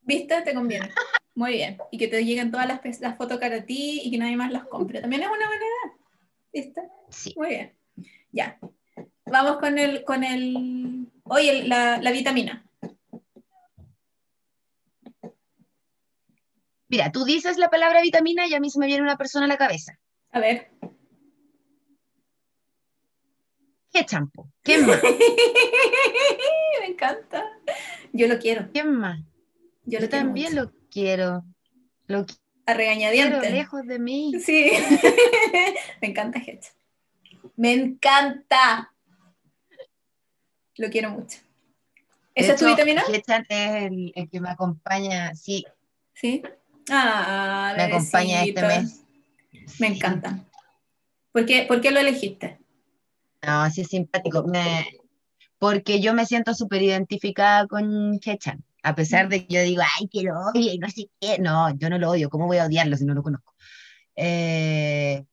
¿Viste? Te conviene. Muy bien. Y que te lleguen todas las, las fotos a ti y que nadie más las compre. También es una buena idea. ¿Viste? Sí. Muy bien. Ya. Vamos con el, con el, oye, la, la vitamina. Mira, tú dices la palabra vitamina y a mí se me viene una persona a la cabeza. A ver. ¿Qué champo? ¿Quién más? [laughs] me encanta. Yo lo quiero. ¿Quién más? Yo, también lo quiero. Lo a regañadientes. lejos de mí. Sí. [laughs] me encanta Hetch. Me encanta. Lo quiero mucho. ¿Esa es tu vitamina? Hechan es el, el, que me acompaña, sí. ¿Sí? Ah, me acompaña este mes. Me encanta. ¿Por qué, lo elegiste? No, así es simpático. Me, porque yo me siento súper identificada con Hechan. A pesar de que yo digo, ay, que lo odio y no sé qué. No, yo no lo odio. ¿Cómo voy a odiarlo si no lo conozco? Eh,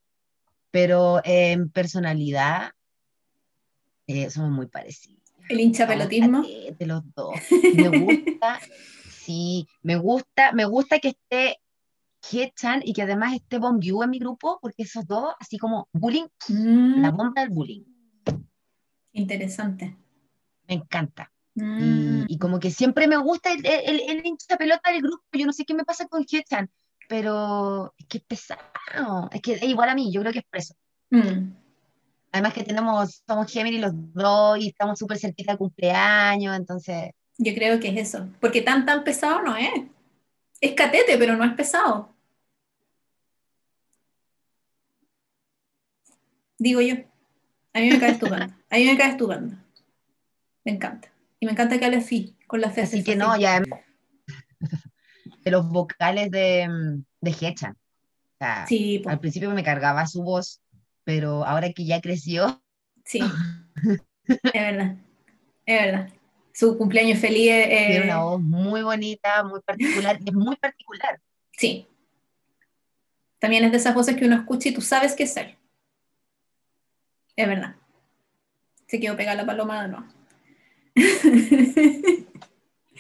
pero en personalidad eh, somos muy parecidos. El hincha pelotismo. De los dos. Me gusta [laughs] Sí, me gusta, me gusta que esté Hechan y que además esté Bongyu en mi grupo, porque esos dos, así como bullying, la mm. bomba del bullying. Interesante. Me encanta. Mm. Y, como que siempre me gusta el, el, el, hincha pelota del grupo. Yo no sé qué me pasa con Hechan, pero es que es pesado. Es que es igual a mí, yo creo que es preso. Mm. Además que tenemos, somos Gemini los dos y estamos súper cerquita de cumpleaños, entonces yo creo que es eso, porque tan tan pesado no es. Es catete, pero no es pesado. Digo yo. A mí me cae estupendo. A mí me cae estupendo. Me encanta. Y me encanta que hable así, con la fe. Así que no, ya. [laughs] De los vocales de, de sí, al principio me cargaba su voz, pero ahora que ya creció. Sí. [laughs] es verdad. Es verdad su cumpleaños feliz. Eh, Tiene una voz muy bonita, muy particular, es muy particular. Sí. También es de esas voces que uno escucha y tú sabes qué es él. Es verdad. Se quedó pegada la paloma no.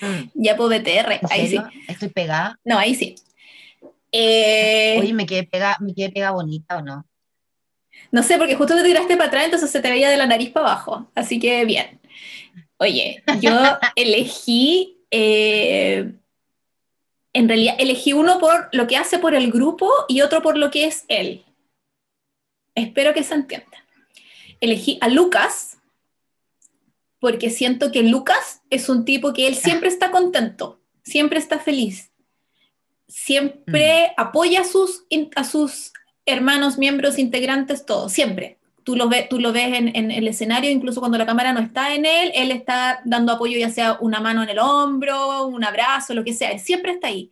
Mm. Ya por BTR, ahí sí. ¿Estoy pegada? No, ahí sí. Eh... Oye, ¿me quedé pegada me quedé pegada bonita o no? No sé, porque justo te tiraste para atrás, entonces se te veía de la nariz para abajo. Así que bien. Oye, yo elegí, eh, en realidad, elegí uno por lo que hace por el grupo y otro por lo que es él. Espero que se entienda. Elegí a Lucas porque siento que Lucas es un tipo que él siempre está contento. siempre está feliz, siempre mm. apoya a sus, a sus hermanos, miembros, integrantes, todo, siempre. Tú lo, ves, tú lo ves en, el escenario, incluso cuando la cámara no está en él, él está dando apoyo, ya sea una mano en el hombro, un abrazo, lo que sea, él siempre está ahí.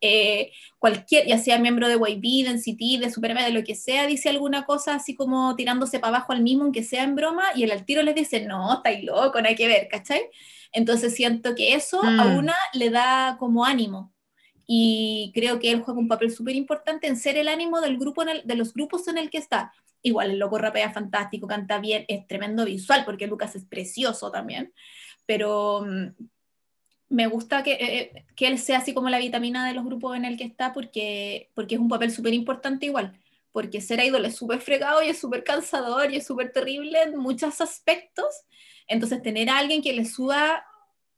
Eh, cualquier, ya sea miembro de YB, de NCT, de Superman, de lo que sea, dice alguna cosa así como tirándose para abajo al mismo, aunque sea en broma, y el al tiro les dice, no, estáis loco, no hay que ver, ¿cachai? Entonces siento que eso a mm. una le da como ánimo. Y creo que él juega un papel súper importante en ser el ánimo del grupo de los grupos en el que está. Igual el loco rapea fantástico, canta bien, es tremendo visual, porque Lucas es precioso también. Pero mm, me gusta que, eh, eh, que, él sea así como la vitamina de los grupos en el que está, porque, porque es un papel súper importante igual. Porque ser ídolo es súper fregado y es súper cansador y es súper terrible en muchos aspectos entonces, tener a alguien que le suba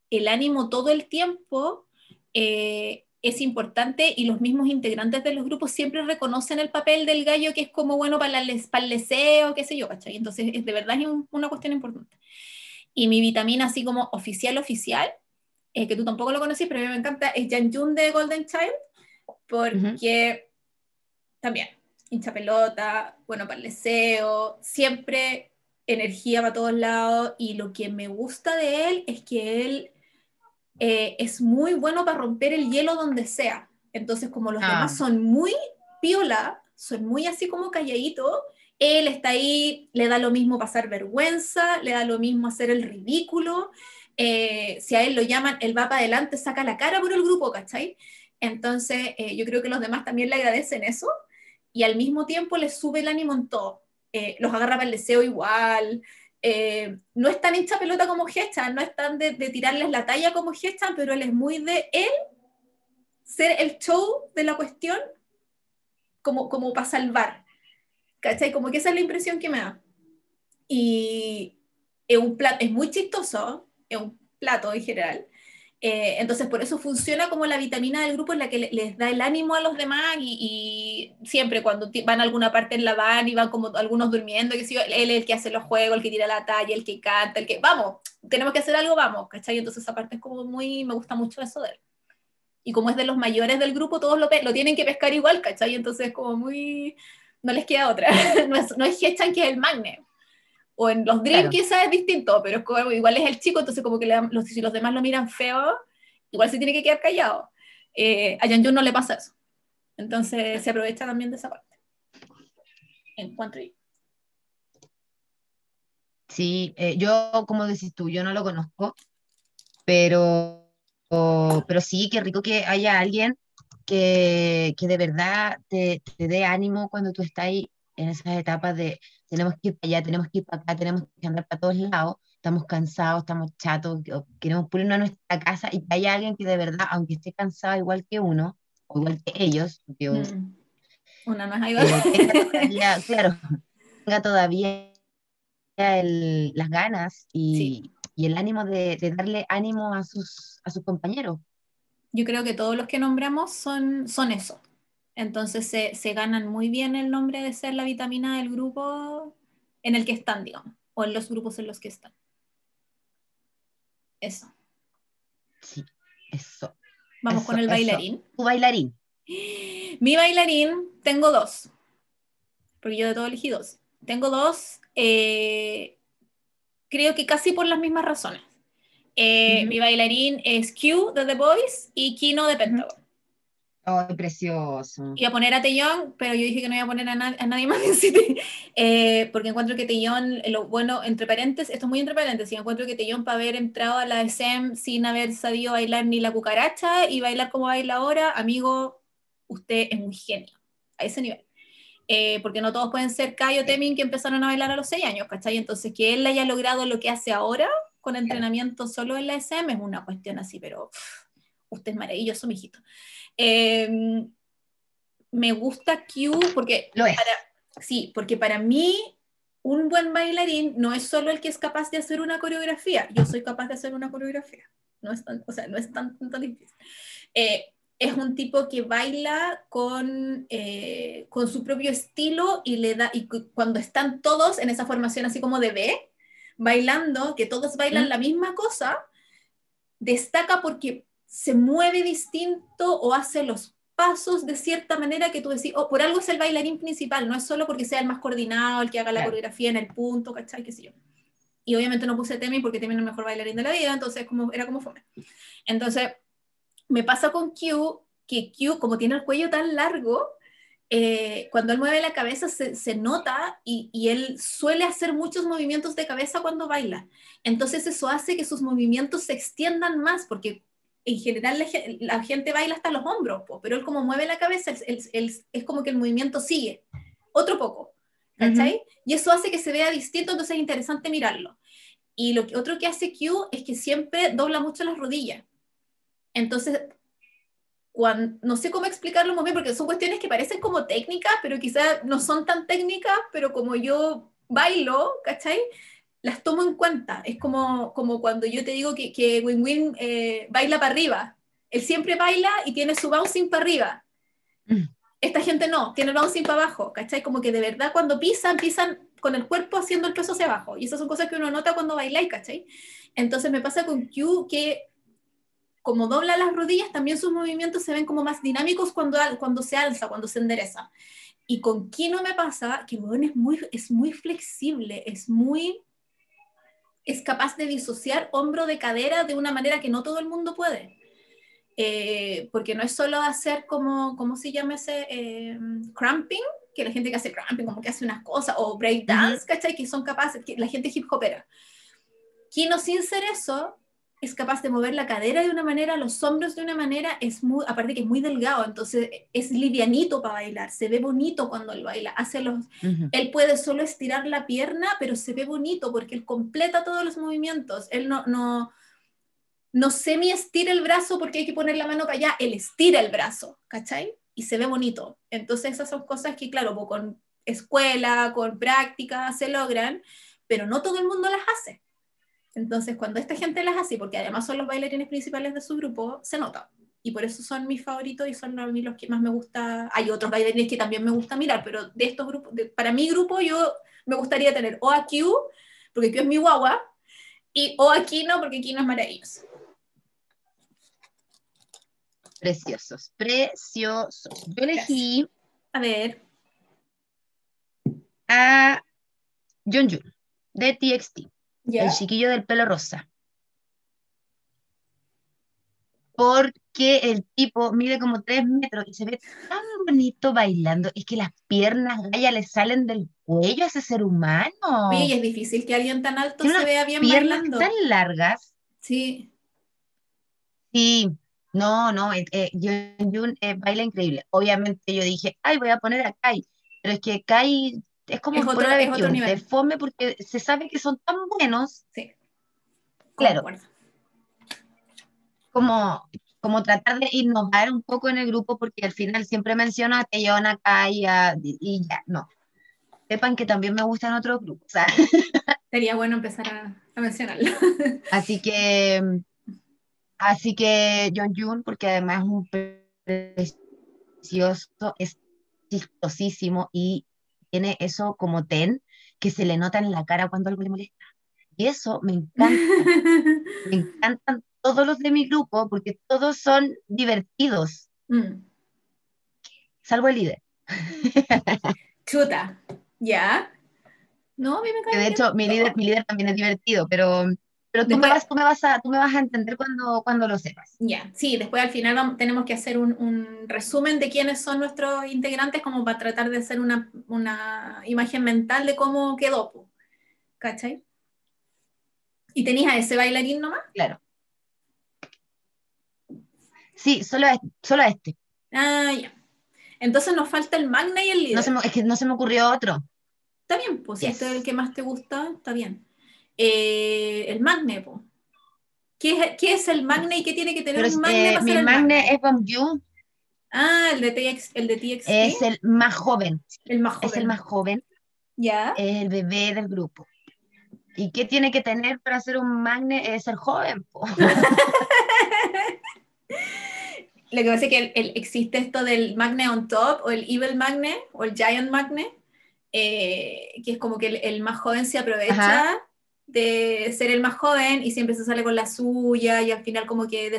el ánimo todo el tiempo eh, es importante y los mismos integrantes de los grupos siempre reconocen el papel del gallo que es como bueno para, el deseo, qué sé yo, ¿cachai? Entonces, es, de verdad es una cuestión importante. Y mi vitamina, así como oficial, oficial, eh, que tú tampoco lo conocí, pero a mí me encanta, es Jan Jun de Golden Child, porque también hincha pelota, bueno para el deseo, siempre energía para todos lados y lo que me gusta de él es que él eh, es muy bueno para romper el hielo donde sea. Entonces, como los demás ah. son muy piola, son muy así como calladitos, él está ahí, le da lo mismo pasar vergüenza, le da lo mismo hacer el ridículo. Eh, si a él lo llaman, él va para adelante, saca la cara por el grupo, ¿cachai? Entonces, eh, yo creo que los demás también le agradecen eso y al mismo tiempo le sube el ánimo en todo. Los agarra para el deseo igual. Eh, no es tan hincha pelota como Hechan, no es tan de, tirarles la talla como Hechan, pero él es muy de él ser el show de la cuestión como, como para salvar. ¿Cachai? Como que esa es la impresión que me da. Y es un plato, es muy chistoso, es un plato en general, eh, entonces, por eso funciona como la vitamina del grupo en la que les da el ánimo a los demás y, siempre cuando van a alguna parte en la van y van como algunos durmiendo, que si él es el que hace los juegos, el que tira la talla, el que canta, el que, vamos, tenemos que hacer algo, vamos, ¿cachai? Entonces, esa parte es como muy, me gusta mucho eso de él. Y como es de los mayores del grupo, todos lo, lo tienen que pescar igual, ¿cachai? Entonces, como muy, no les queda otra. [laughs] no es, no es Hechan que es el magne, o en los Dream quizás es distinto, pero es como, igual es el chico, entonces como que los, si los demás lo miran feo, igual se tiene que quedar callado. Eh, a Jun no le pasa eso. Entonces se aprovecha también de esa parte. En cuanto a... Sí, eh, yo, como decís tú, yo no lo conozco, pero, pero sí, qué rico que haya alguien que, que de verdad te, te dé ánimo cuando tú estás ahí en esas etapas de tenemos que ir para allá, tenemos que ir para acá, tenemos que andar para todos lados, estamos cansados, estamos chatos, queremos pulirnos a nuestra casa y que haya alguien que de verdad, aunque esté cansado igual que uno, o igual que ellos, mm. una no es tenga [laughs] claro, tenga todavía el, las ganas y, y el ánimo de, de, darle ánimo a sus, a sus compañeros. Yo creo que todos los que nombramos son, son eso, entonces se, ganan muy bien el nombre de ser la vitamina del grupo en el que están, digamos, o en los grupos en los que están. Eso. Sí, eso. Vamos con el bailarín. Tu bailarín. Mi bailarín, tengo dos. Porque yo de todo elegí dos. Tengo dos, eh, creo que casi por las mismas razones. Eh, mi bailarín es Q de The Boys y Kino de Pentagon. ¡Ay, precioso! Iba a poner a Tellón, pero yo dije que no iba a poner a, nadie [laughs] más en City, eh, porque encuentro que Tellón, lo bueno, entre paréntesis, esto es muy entre paréntesis, encuentro que Tellón para haber entrado a la SM sin haber sabido bailar ni la cucaracha y bailar como baila ahora, amigo, usted es un genio, a ese nivel. Eh, porque no todos pueden ser Cayo Temin que empezaron a bailar a los 6 años, ¿cachai? Entonces, que él haya logrado lo que hace ahora con entrenamiento solo en la SM es una cuestión así, pero usted es maravilloso, mijito. Em, me gusta Q porque, sí, porque para mí un buen bailarín no es solo el que es capaz de hacer una coreografía, yo soy capaz de hacer una coreografía, no es tan, o sea, no es tan, difícil. Eh, es un tipo que baila con, eh, con su propio estilo y le da, y cuando están todos en esa formación así como de B, bailando, que todos bailan la misma cosa, destaca porque se mueve distinto o hace los pasos de cierta manera que tú decís, oh, por algo es el bailarín principal, no es solo porque sea el más coordinado, el que haga la coreografía en el punto, ¿cachai? ¿Qué sé yo? Y obviamente no puse Temi porque Temi es el mejor bailarín de la vida, entonces como, era como fue. Entonces, me pasa con Q, que Q, como tiene el cuello tan largo, eh, cuando él mueve la cabeza se, se nota y, y, él suele hacer muchos movimientos de cabeza cuando baila. Entonces eso hace que sus movimientos se extiendan más, porque en general la, gente baila hasta los hombros, pero él como mueve la cabeza, es como que el movimiento sigue. Otro poco, ¿cachai? Y eso hace que se vea distinto, entonces es interesante mirarlo. Y lo que, otro que hace Q es que siempre dobla mucho las rodillas. Entonces, cuando, no sé cómo explicarlo muy bien, porque son cuestiones que parecen como técnicas, pero quizás no son tan técnicas, pero como yo bailo, ¿cachai? Las tomo en cuenta. Es como, como cuando yo te digo que, que Win Win eh, baila para arriba. Él siempre baila y tiene su bouncing para arriba. Mm. Esta gente no, tiene el bouncing para abajo, ¿cachai? Como que de verdad cuando pisan, pisan con el cuerpo haciendo el peso hacia abajo. Y esas son cosas que uno nota cuando bailáis, ¿cachai? Entonces me pasa con Q que como dobla las rodillas, también sus movimientos se ven como más dinámicos cuando, cuando se alza, cuando se endereza. Y con Kino me pasa que bueno, es, muy, es muy flexible, es muy... es capaz de disociar hombro de cadera de una manera que no todo el mundo puede. Eh, porque no es solo hacer como, ¿cómo se llama ese? Eh, cramping, que la gente que hace cramping como que hace unas cosas, o break dance, ¿cachai? Que son capaces, que la gente hip hopera. Kino sin ser eso, es capaz de mover la cadera de una manera, los hombros de una manera, es muy, aparte que es muy delgado, entonces es livianito para bailar, se ve bonito cuando él baila, hace los, él puede solo estirar la pierna, pero se ve bonito porque él completa todos los movimientos, él no, no, no semi estira el brazo porque hay que poner la mano para allá, él estira el brazo, ¿cachai? Y se ve bonito. Entonces esas son cosas que, claro, pues, con escuela, con práctica se logran, pero no todo el mundo las hace. Entonces, cuando esta gente las hace, porque además son los bailarines principales de su grupo, se nota. Y por eso son mis favoritos y son a mí los que más me gusta. Hay otros bailarines que también me gusta mirar, pero de estos grupos, para mi grupo, yo me gustaría tener o a Q, porque Q es mi guagua, y o a Kino, porque Kino es maravilloso. Preciosos, preciosos. Yo elegí. A ver. A Jun Jun, de TXT. El chiquillo del pelo rosa. Porque el tipo mide como tres metros y se ve tan bonito bailando. Es que las piernas ya le salen del cuello a ese ser humano. Oye, es difícil que alguien tan alto se vea bien piernas bailando. tan largas. Sí. Sí, no, no, eh, eh Jun eh, baila increíble. Obviamente yo dije, ay, voy a poner a Kai, pero es que Kai es como es otro, es otro nivel. fome porque se sabe que son tan buenos. Sí. Claro. Como, como tratar de innovar un poco en el grupo porque al final siempre menciono a Teyona acá y, y ya, no. Sepan que también me gustan otros grupos. [laughs] Sería bueno empezar a, a mencionarlo. [laughs] así que, así que John Jun, porque además es un precioso, es chistosísimo y tiene eso como ten que se le nota en la cara cuando algo le molesta. Y eso me encanta. [laughs] me encantan todos los de mi grupo porque todos son divertidos. Mm. Salvo el líder. [laughs] Chuta, ¿ya? No, a mí me encanta. De hecho, mi líder, mi líder también es divertido, pero pero tú, me vas, tú, me vas a, tú me vas a entender cuando, cuando lo sepas. Ya, sí, después al final tenemos que hacer un, un, resumen de quiénes son nuestros integrantes como para tratar de hacer una, una imagen mental de cómo quedó, ¿cachai? ¿Y tenías a ese bailarín nomás? Claro. Sí, solo a, solo este. Ah, ya. Entonces nos falta el magna y el líder. No se me, es que no se me ocurrió otro. Está bien, pues si este es el que más te gusta, está bien. Eh, el magne. ¿Qué, ¿Qué, es el magne y qué tiene que tener un magne? Eh, mi magne, es Bonjour. Ah, el de, TX, el de TXT. Es el más joven. El más joven. Es el más joven. Ya. Es el bebé del grupo. ¿Y qué tiene que tener para ser un magne? Es ser joven. [laughs] Lo que pasa es que existe esto del magne on top, o el evil magne, o el giant magne, eh, que es como que el, más joven se aprovecha de ser el más joven y siempre se sale con la suya y al final como que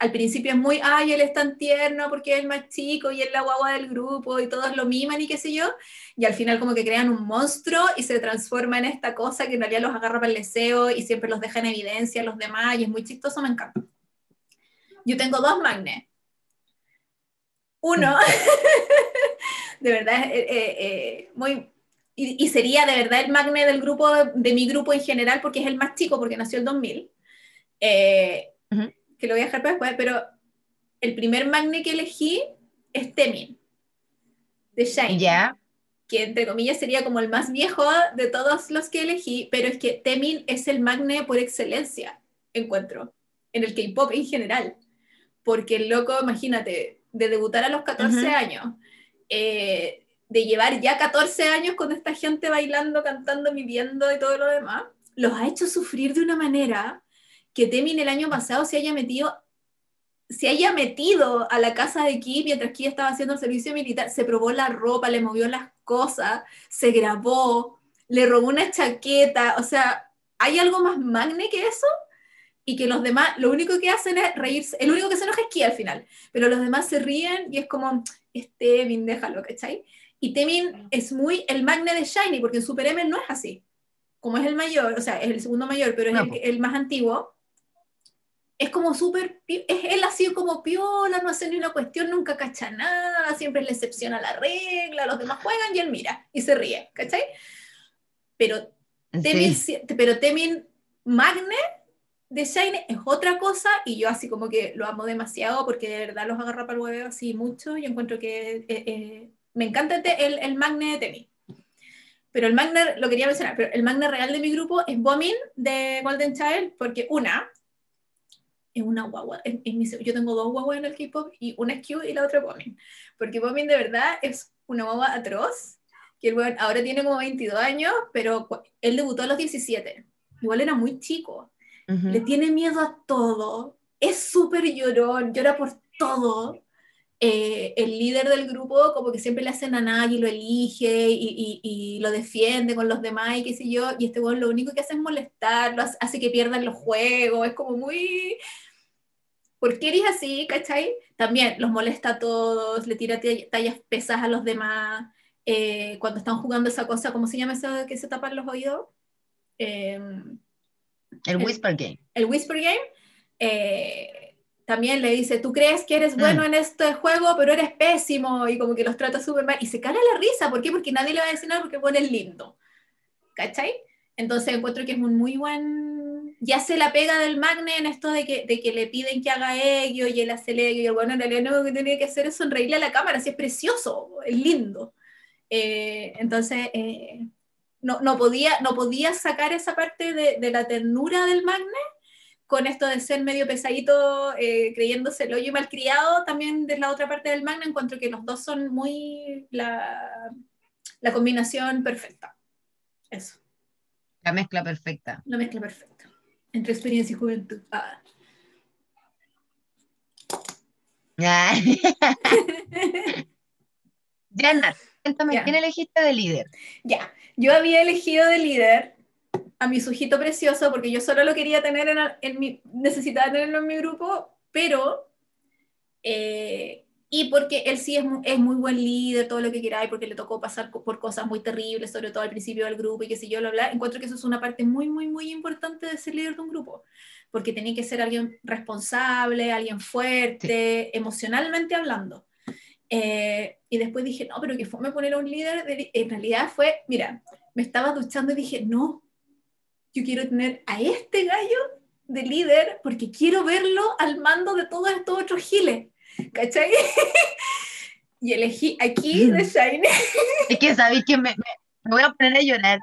al principio es muy, ay, él es tan tierno porque es el más chico y es la guagua del grupo y todos lo miman y qué sé yo, y al final como que crean un monstruo y se transforma en esta cosa que en realidad los agarra para el deseo y siempre los deja en evidencia los demás y es muy chistoso, me encanta. Yo tengo dos magnes. Uno, [laughs] de verdad, eh, eh, eh, muy... Y, sería de verdad el magne del grupo, de mi grupo en general, porque es el más chico, porque nació el 2000. que lo voy a dejar para después, pero el primer magne que elegí es Temin, de Shine. Ya. Que entre comillas sería como el más viejo de todos los que elegí, pero es que Temin es el magne por excelencia, encuentro, en el K-pop en general. Porque el loco, imagínate, de debutar a los 14 años, eh, de llevar ya 14 años con esta gente bailando, cantando, viviendo y todo lo demás, los ha hecho sufrir de una manera que Temin el año pasado se haya metido se haya metido a la casa de Kim mientras Kim estaba haciendo el servicio militar, se probó la ropa, le movió las cosas, se grabó, le robó una chaqueta, o sea, ¿hay algo más magne que eso? Y que los demás, lo único que hacen es reírse, el único que se enoja es Kim al final, pero los demás se ríen y es como, es Temin, déjalo, ¿cachai? Y Temin es muy el magne de Shiny, porque en Super M no es así. Como es el mayor, o sea, es el segundo mayor, pero es el, el, más antiguo, es como súper, él ha sido como piola, no hace ni una cuestión, nunca cacha nada, siempre le excepciona la regla, los demás juegan y él mira y se ríe, ¿cachai? Pero Temin, pero Temin Magne de Shine es otra cosa y yo así como que lo amo demasiado porque de verdad los agarra para el huevo así mucho y encuentro que eh, eh, me encanta el, el Magne de Temin. Pero el Magne, lo quería mencionar, pero el Magne real de mi grupo es Bomin de Golden Child porque una, es una guagua. yo tengo dos guaguas en el K-pop y una es Q y la otra es Bomin. Porque Bomin de verdad es una guagua atroz, que el ahora tiene como 22 años, pero él debutó a los 17. Igual era muy chico le tiene miedo a todo, es súper llorón, llora por todo. Eh, el líder del grupo como que siempre le hacen a nadie, lo elige y, y, lo defiende con los demás y qué sé yo, y este weón lo único que hace es molestarlo, hace que pierdan los juegos, es como muy... ¿Por qué eres así, cachai? También los molesta a todos, le tira tallas pesadas a los demás, eh, cuando están jugando esa cosa, ¿cómo se llama eso que se tapan los oídos? Eh, el Whisper Game. El Whisper Game. Eh, también le dice, tú crees que eres bueno mm. en este juego, pero eres pésimo, y como que los trata súper mal, y se cae la risa, ¿por qué? Porque nadie le va a decir nada porque pone el lindo, ¿cachai? Entonces encuentro que es un muy buen, ya se la pega del Magne en esto de que, de que le piden que haga ello, y él hace el ello, y el bueno, en realidad lo único que tiene que hacer es sonreírle a la cámara, si es precioso, es lindo. Eh, entonces, eh, no, no, podía, no podía sacar esa parte de, de, la ternura del Magne con esto de ser medio pesadito, eh, creyéndose el hoyo malcriado, también de la otra parte del Magne, encuentro que los dos son muy la, la combinación perfecta. Eso. La mezcla perfecta. La mezcla perfecta. Entre experiencia y juventud. Ah. [laughs] Cuéntame, ¿quién elegiste de líder? Ya, yo había elegido de líder a mi sujito precioso porque yo solo lo quería tener en, mi, necesitaba tenerlo en mi grupo, pero, eh, y porque él sí es, es, muy buen líder, todo lo que queráis, porque le tocó pasar por cosas muy terribles, sobre todo al principio del grupo y qué sé yo, lo bla, encuentro que eso es una parte muy, muy, muy importante de ser líder de un grupo, porque tenía que ser alguien responsable, alguien fuerte, emocionalmente hablando. Eh, y después dije, no, pero que fue me poner a un líder. En realidad fue, mira, me estaba duchando y dije, no, yo quiero tener a este gallo de líder porque quiero verlo al mando de todos estos otros giles. ¿Cachai? [laughs] y elegí aquí de Shine. [laughs] es que sabéis que me, me, voy a poner a llorar.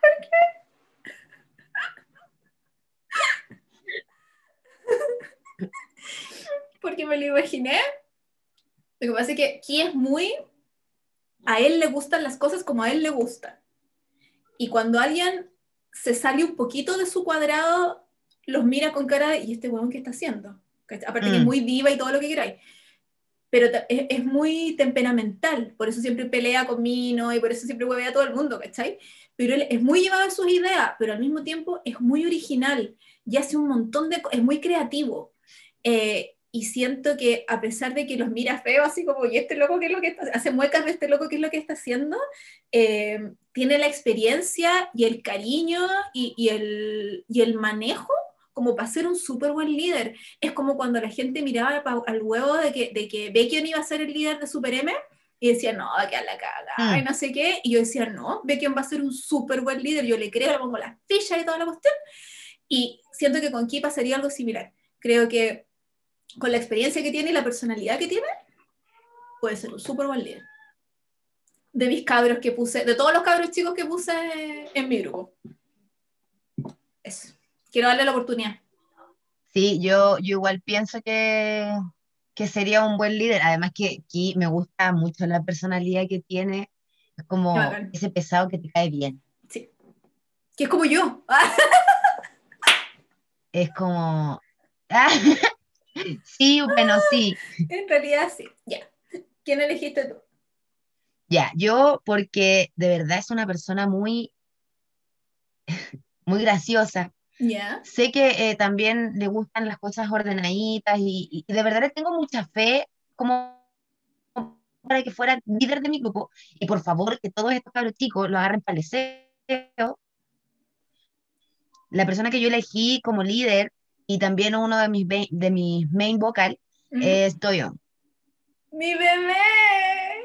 ¿Por qué? porque me lo imaginé. Lo que pasa es que Ki es muy, a él le gustan las cosas como a él le gustan. Y cuando alguien se sale un poquito de su cuadrado, los mira con cara de, ¿y este huevón qué está haciendo? Aparte que es mm. muy viva y todo lo que queráis. Pero es, muy temperamental, por eso siempre pelea con Mino y por eso siempre hueve a todo el mundo, ¿cachai? Pero él es muy llevado en sus ideas, pero al mismo tiempo es muy original y hace un montón de es muy creativo. Eh, y siento que a pesar de que los mira feo, así como, ¿y este loco qué es lo que está hace muecas de este loco qué es lo que está haciendo? Eh, tiene la experiencia y el cariño y, y, el, y el manejo como para ser un súper buen líder. Es como cuando la gente miraba al huevo de que, de que Beckion iba a ser el líder de Super M y decía, no, va a la caga, y mm. no sé qué. Y yo decía, no, Beckion va a ser un súper buen líder. Yo le creo, le pongo las fichas y toda la cuestión. Y siento que con Kipa sería algo similar. Creo que con la experiencia que tiene y la personalidad que tiene, puede ser un súper buen líder. De mis cabros que puse, de todos los cabros chicos que puse en mi grupo. Eso. Quiero darle la oportunidad. Sí, yo, yo igual pienso que, que sería un buen líder. Además que aquí me gusta mucho la personalidad que tiene. Es como ese pesado que te cae bien. Sí. Que es como yo. es como... [laughs] sí, bueno, sí. En realidad sí. Ya. ¿Quién elegiste tú? Ya, yo porque de verdad es una persona muy, [laughs] muy graciosa. Ya. Sé que eh, también le gustan las cosas ordenaditas y, de verdad le tengo mucha fe como para que fuera líder de mi grupo y por favor que todos estos cabros chicos lo agarren para el deseo. La persona que yo elegí como líder y también uno de mis, de mis main vocal es Doyon. Mi bebé,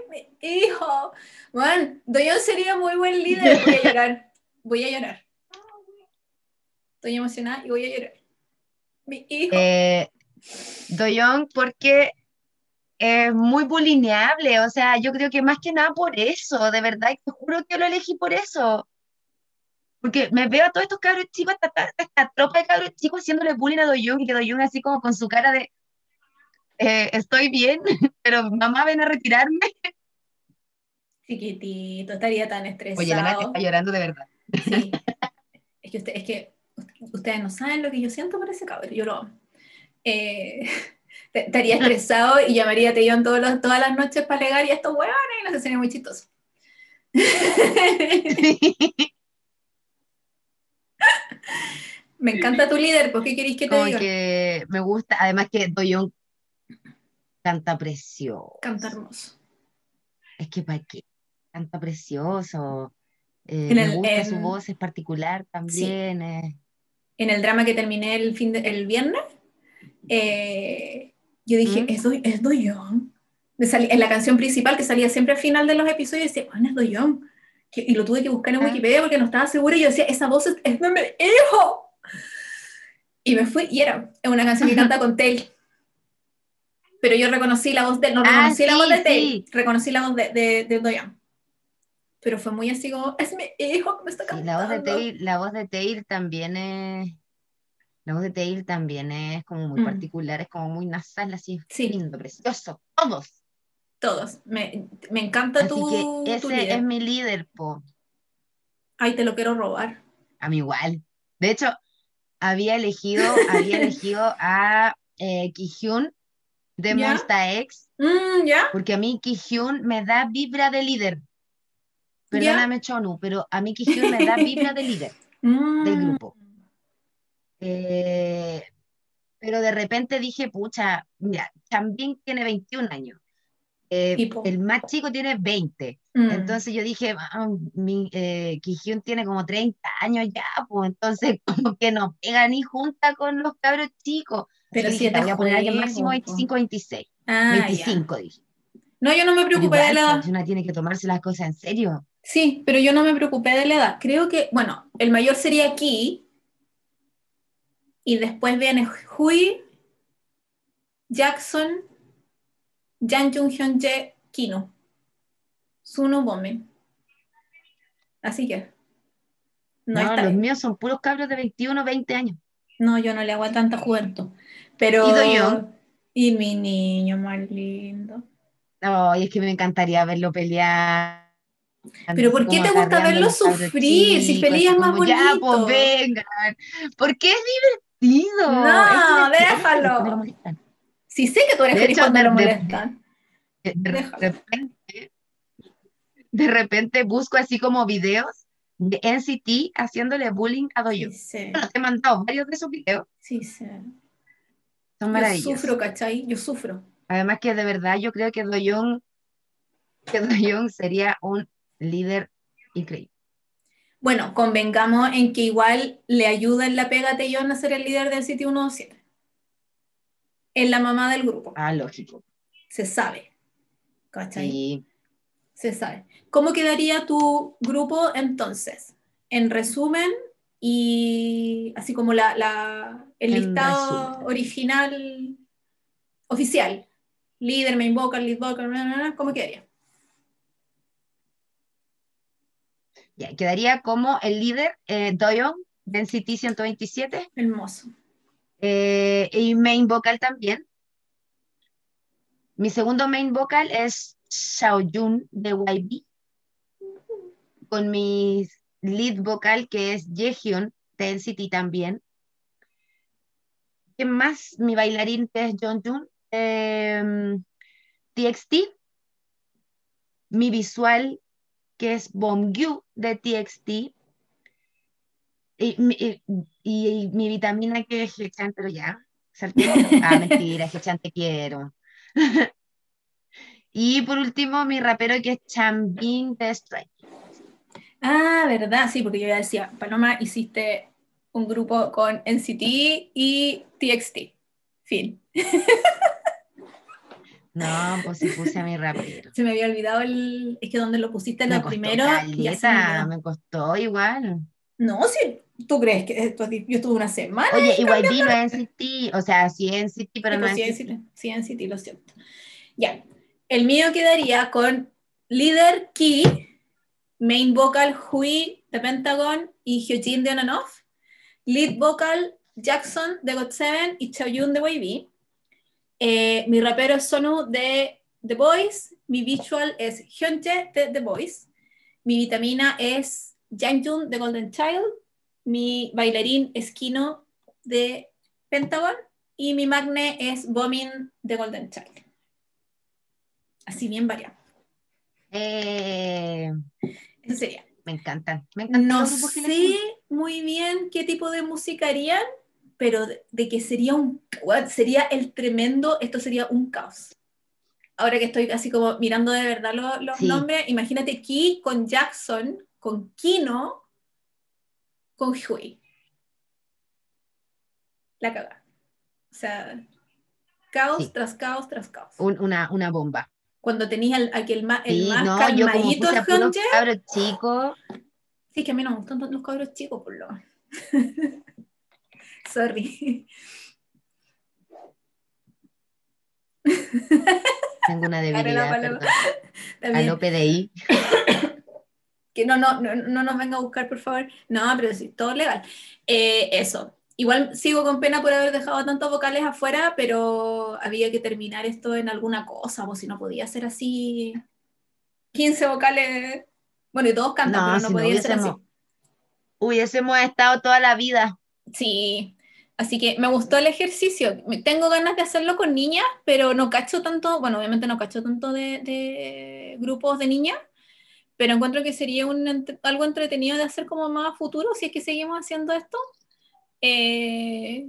mi hijo. Bueno, Doyon sería muy buen líder. [laughs] Voy a llorar. Voy a llorar. Estoy emocionada y voy a llorar. Mi hijo. Eh, Doyon, porque es muy bulineable, o sea, yo creo que más que nada por eso, de verdad, te juro que lo elegí por eso. Porque me veo a todos estos cabros chicos, esta, esta, tropa de cabros chicos haciéndole bullying a Doyoung y que Doyoung así como con su cara de eh, estoy bien, [laughs] pero mamá ven a retirarme. Chiquitito, estaría tan estresado. Oye, la está llorando de verdad. Sí. es que, usted, es que ustedes no saben lo que yo siento por ese cabrón, yo lo eh, [laughs] estaría estresado y llamaría a Tellón todas las noches para alegar y esto, bueno, y no sé, sería muy chistoso. [laughs] [laughs] Me encanta tu líder, ¿por qué queréis que te diga? que me gusta, además que Doyon canta precioso. Canta hermoso. Es que para qué, canta precioso. Eh, me gusta su voz, es particular también. En el drama que terminé el, fin el viernes, eh, yo dije, ¿Mm? es, es Doyon. en la canción principal que salía siempre al final de los episodios, decía, ¿cuál es Doyon? Y lo tuve que buscar en ah. Wikipedia porque no estaba segura y yo decía, esa voz es, es de mi hijo. Y me fui y era una canción que canta [laughs] con Tail. Pero yo reconocí la voz de no ah, reconocí la voz de Tail, reconocí la voz de, de, de Doyan. Pero fue muy así como, es mi hijo que me está cantando. la voz de Tail, la voz de Tail también es, la voz de Tail también es como muy mm. particular, es como muy nasal, así, sí. lindo, precioso, todos. Todos. Me, me encanta tu, que ese es mi líder, po. Ay, te lo quiero robar. A mí igual. De hecho, había elegido, había [laughs] elegido a eh, Kihyun de Monsta X. Mm, ¿Ya? Porque a mí Kihyun me da vibra de líder. Perdóname, Chonu, pero a mí Kihyun me da vibra de líder [laughs] del mm. grupo. Eh, pero de repente dije, pucha, mira, también tiene 21 años. Eh, el más chico tiene 20. Mm. Entonces yo dije, ah, mi eh, tiene como 30 años ya, pues entonces [laughs] como que no pega ni junta con los cabros chicos. Pero si voy a poner alguien máximo 25, 26. 25 dije. No, yo no me preocupé de la edad. Una tiene que tomarse las cosas en serio. Sí, pero yo no me preocupé de la edad. Creo que, bueno, el mayor sería aquí. Y después viene Hui, Jackson, Jan Jung Hyun Jae Kino. Suno Bome. Así que. No, los míos son puros cabros de 21, 20 años. No, yo no le hago a tanta juventud. Pero. ¿Y yo? Y mi niño más lindo. Ay, es que me encantaría verlo pelear. Pero ¿por qué te gusta verlo sufrir? si peleas más bonito. Ya, pues vengan. Porque es divertido. No, déjalo. Si sé que tú eres feliz cuando lo molestan. De, repente, de repente busco así como videos de NCT haciéndole bullying a Doyoung. Sí, Bueno, te he mandado varios de esos videos. Sí, sí. Son maravillosos. Yo sufro, ¿cachai? Yo sufro. Además que de verdad yo creo que Doyoung, que sería un líder increíble. Bueno, convengamos en que igual le ayuda en la pega a Taeyong a ser el líder del sitio 127. Es la mamá del grupo. Ah, lógico. Se sabe. ¿Cachai? Sí. Se sabe. ¿Cómo quedaría tu grupo entonces? En resumen, y así como la, el listado original oficial. Líder, main vocal, lead vocal, ¿cómo quedaría? Ya, quedaría como el líder eh, Doyon, Density 127. Hermoso. Eh, y main vocal también. Mi segundo main vocal es Xiaojun de YB. Con mi lead vocal que es Yehyun de NCT también. ¿Qué más? Mi bailarín que es Jun. TXT. Em, mi visual que es Bomgyu de TXT. Y, mi vitamina que es Hechan, pero ya. Ah, mentira, Hechan te quiero. [laughs] y por último, mi rapero que es Chambin de Strike. Ah, verdad, sí, porque yo ya decía, Paloma, hiciste un grupo con NCT y TXT. Fin. [laughs] No, pues sí puse a mi rapero. Se me había olvidado el. Es que donde lo pusiste en el primero. me, me costó igual. No, sí. ¿Tú crees que esto, yo estuve una semana? Oye, igual vino NCT, o sea, sí NCT, pero no sí, NCT. Sí, NCT, lo siento. Ya. El mío quedaría con líder Key, main vocal Hui de Pentagon y Hyojin de On and Off, lead vocal Jackson de GOT7 y Chaoyun de YB eh, mi rapero es Sonu de The Boys. Mi visual es Hyunjae de The Boys. Mi vitamina es Jangjun de Golden Child. Mi bailarín es Kino de Pentagon. Y mi magne es Bomin de Golden Child. Así bien variado. Eh, Eso sería. Me encantan. Me encantan no sé muy bien qué tipo de música harían, pero de, que sería un sería el tremendo, esto sería un caos. Ahora que estoy así como mirando de verdad los, nombres, imagínate Ki con Jackson, con Kino, con Hui. La caga. O sea, caos tras caos tras caos. una, una bomba. Cuando tenías el, aquel el más no, calmadito yo como cabros chicos. Sí, que a mí no me gustan los cabros chicos, por lo [laughs] Sorry. Tengo una debilidad. A lo PDI. Que no, no, no, no, nos venga a buscar, por favor. No, pero sí, todo legal. Eh, eso. Igual sigo con pena por haber dejado tantos vocales afuera, pero había que terminar esto en alguna cosa, o si no podía ser así. 15 vocales. Bueno, y todos cantan, pero no podía ser así. Hubiésemos estado toda la vida. Sí, Así que me gustó el ejercicio. Tengo ganas de hacerlo con niñas, pero no cacho tanto, bueno, obviamente no cacho tanto de, grupos de niñas, pero encuentro que sería un, algo entretenido de hacer como más futuro si es que seguimos haciendo esto. Eh,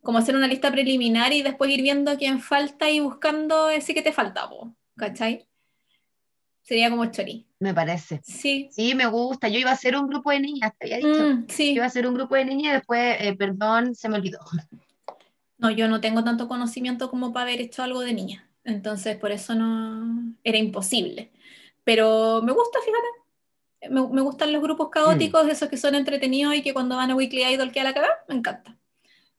como hacer una lista preliminar y después ir viendo quién falta y buscando ese que te falta, ¿cachai? Sería como chori. Me parece. Sí. Sí, me gusta. Yo iba a hacer un grupo de niñas, te había dicho. Mm, sí. Iba a hacer un grupo de niñas y después, eh, perdón, se me olvidó. No, yo no tengo tanto conocimiento como para haber hecho algo de niña. Entonces, por eso no. Era imposible. Pero me gusta, fíjate. Me, gustan los grupos caóticos, mm. esos que son entretenidos y que cuando van a Weekly Idol queda la cagada. Me encanta.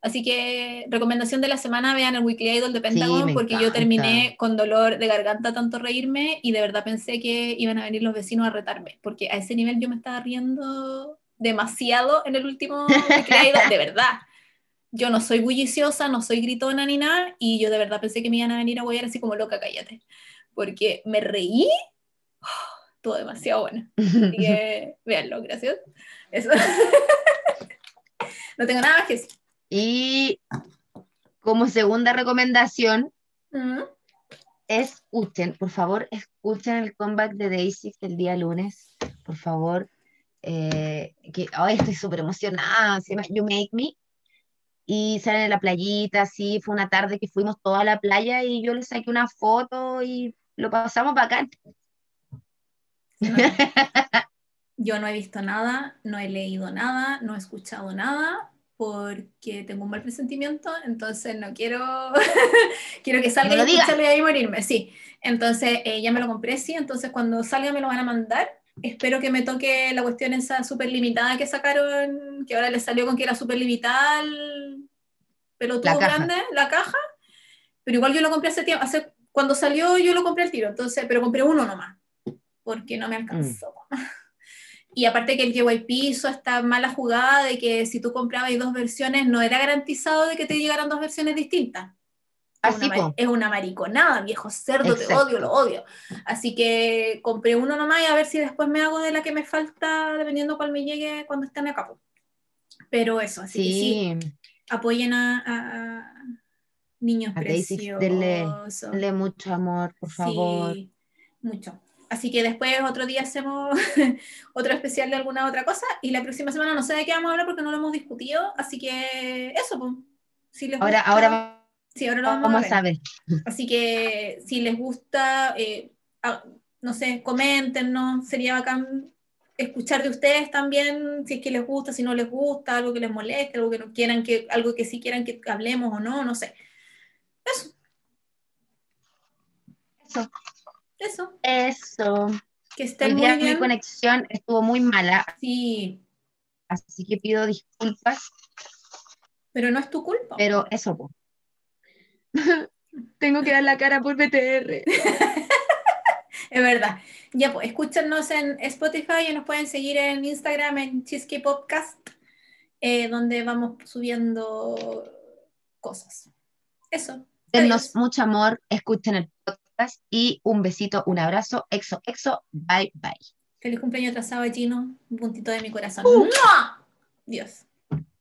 Así que recomendación de la semana, vean el Weekly Idol de Pentagon porque yo terminé con dolor de garganta tanto reírme y de verdad pensé que iban a venir los vecinos a retarme, porque a ese nivel yo me estaba riendo demasiado en el último Weekly Idol, de verdad. Yo no soy bulliciosa, no soy gritona ni nada y yo de verdad pensé que me iban a venir a guayar así como loca, cállate. Porque me reí, todo demasiado bueno. [laughs] Así que véanlo, gracias. Eso. [laughs] no tengo nada más que decir. Y como segunda recomendación, escuchen, por favor, escuchen el comeback de Daisy el día lunes, por favor. eh, que hoy estoy súper emocionada, se llama You Make Me, y salen en la playita, así, fue una tarde que fuimos toda a la playa y yo le saqué una foto y lo pasamos bacán. [laughs] Yo no he visto nada, no he leído nada, no he escuchado nada, porque tengo un mal presentimiento, entonces no quiero, [laughs] quiero que salga y escucharlo y ahí morirme, sí. Entonces eh, ya me lo compré, sí, entonces cuando salga me lo van a mandar. Espero que me toque la cuestión esa súper limitada que sacaron, que ahora les salió con que era súper limitada el pelotudo grande, la caja. Pero igual yo lo compré hace tiempo, hace, cuando salió yo lo compré al tiro, entonces, pero compré uno nomás, porque no me alcanzó. Mm. [laughs] Y aparte que el JYP hizo esta mala jugada de que si tú comprabas dos versiones no era garantizado de que te llegaran dos versiones distintas. Así es, una, es una mariconada, viejo cerdo, te odio, lo odio. Así que compré uno nomás y a ver si después me hago de la que me falta, dependiendo cuál me llegue cuando estén a cabo. Pero eso, así que sí, apoyen a, niños preciosos. Denle, mucho amor, por favor. mucho. Así que después otro día hacemos [laughs] otro especial de alguna otra cosa y la próxima semana no sé de qué vamos a hablar porque no lo hemos discutido, así que eso, pues. Si les ahora, ahora, sí, ahora lo vamos, a, ver. Así que si les gusta, eh, no sé, coméntenos, sería bacán escuchar de ustedes también, si es que les gusta, si no les gusta, algo que les moleste, algo que no quieran que, algo que sí quieran que hablemos o no, no sé. Eso. Eso. Eso. Eso. Que estén muy bien. Mi conexión estuvo muy mala. Sí. Así que pido disculpas. Pero no es tu culpa. Pero eso. [laughs] Tengo que dar la cara por BTR. [laughs] es verdad. Ya, pues, escúchanos en Spotify y nos pueden seguir en Instagram en Chisque Podcast, eh, donde vamos subiendo cosas. Eso. Denos mucho amor, escuchen el podcast y un besito, un abrazo, exo, exo, bye, bye. Feliz cumpleaños atrasado, Gino, un puntito de mi corazón. Uh. Dios.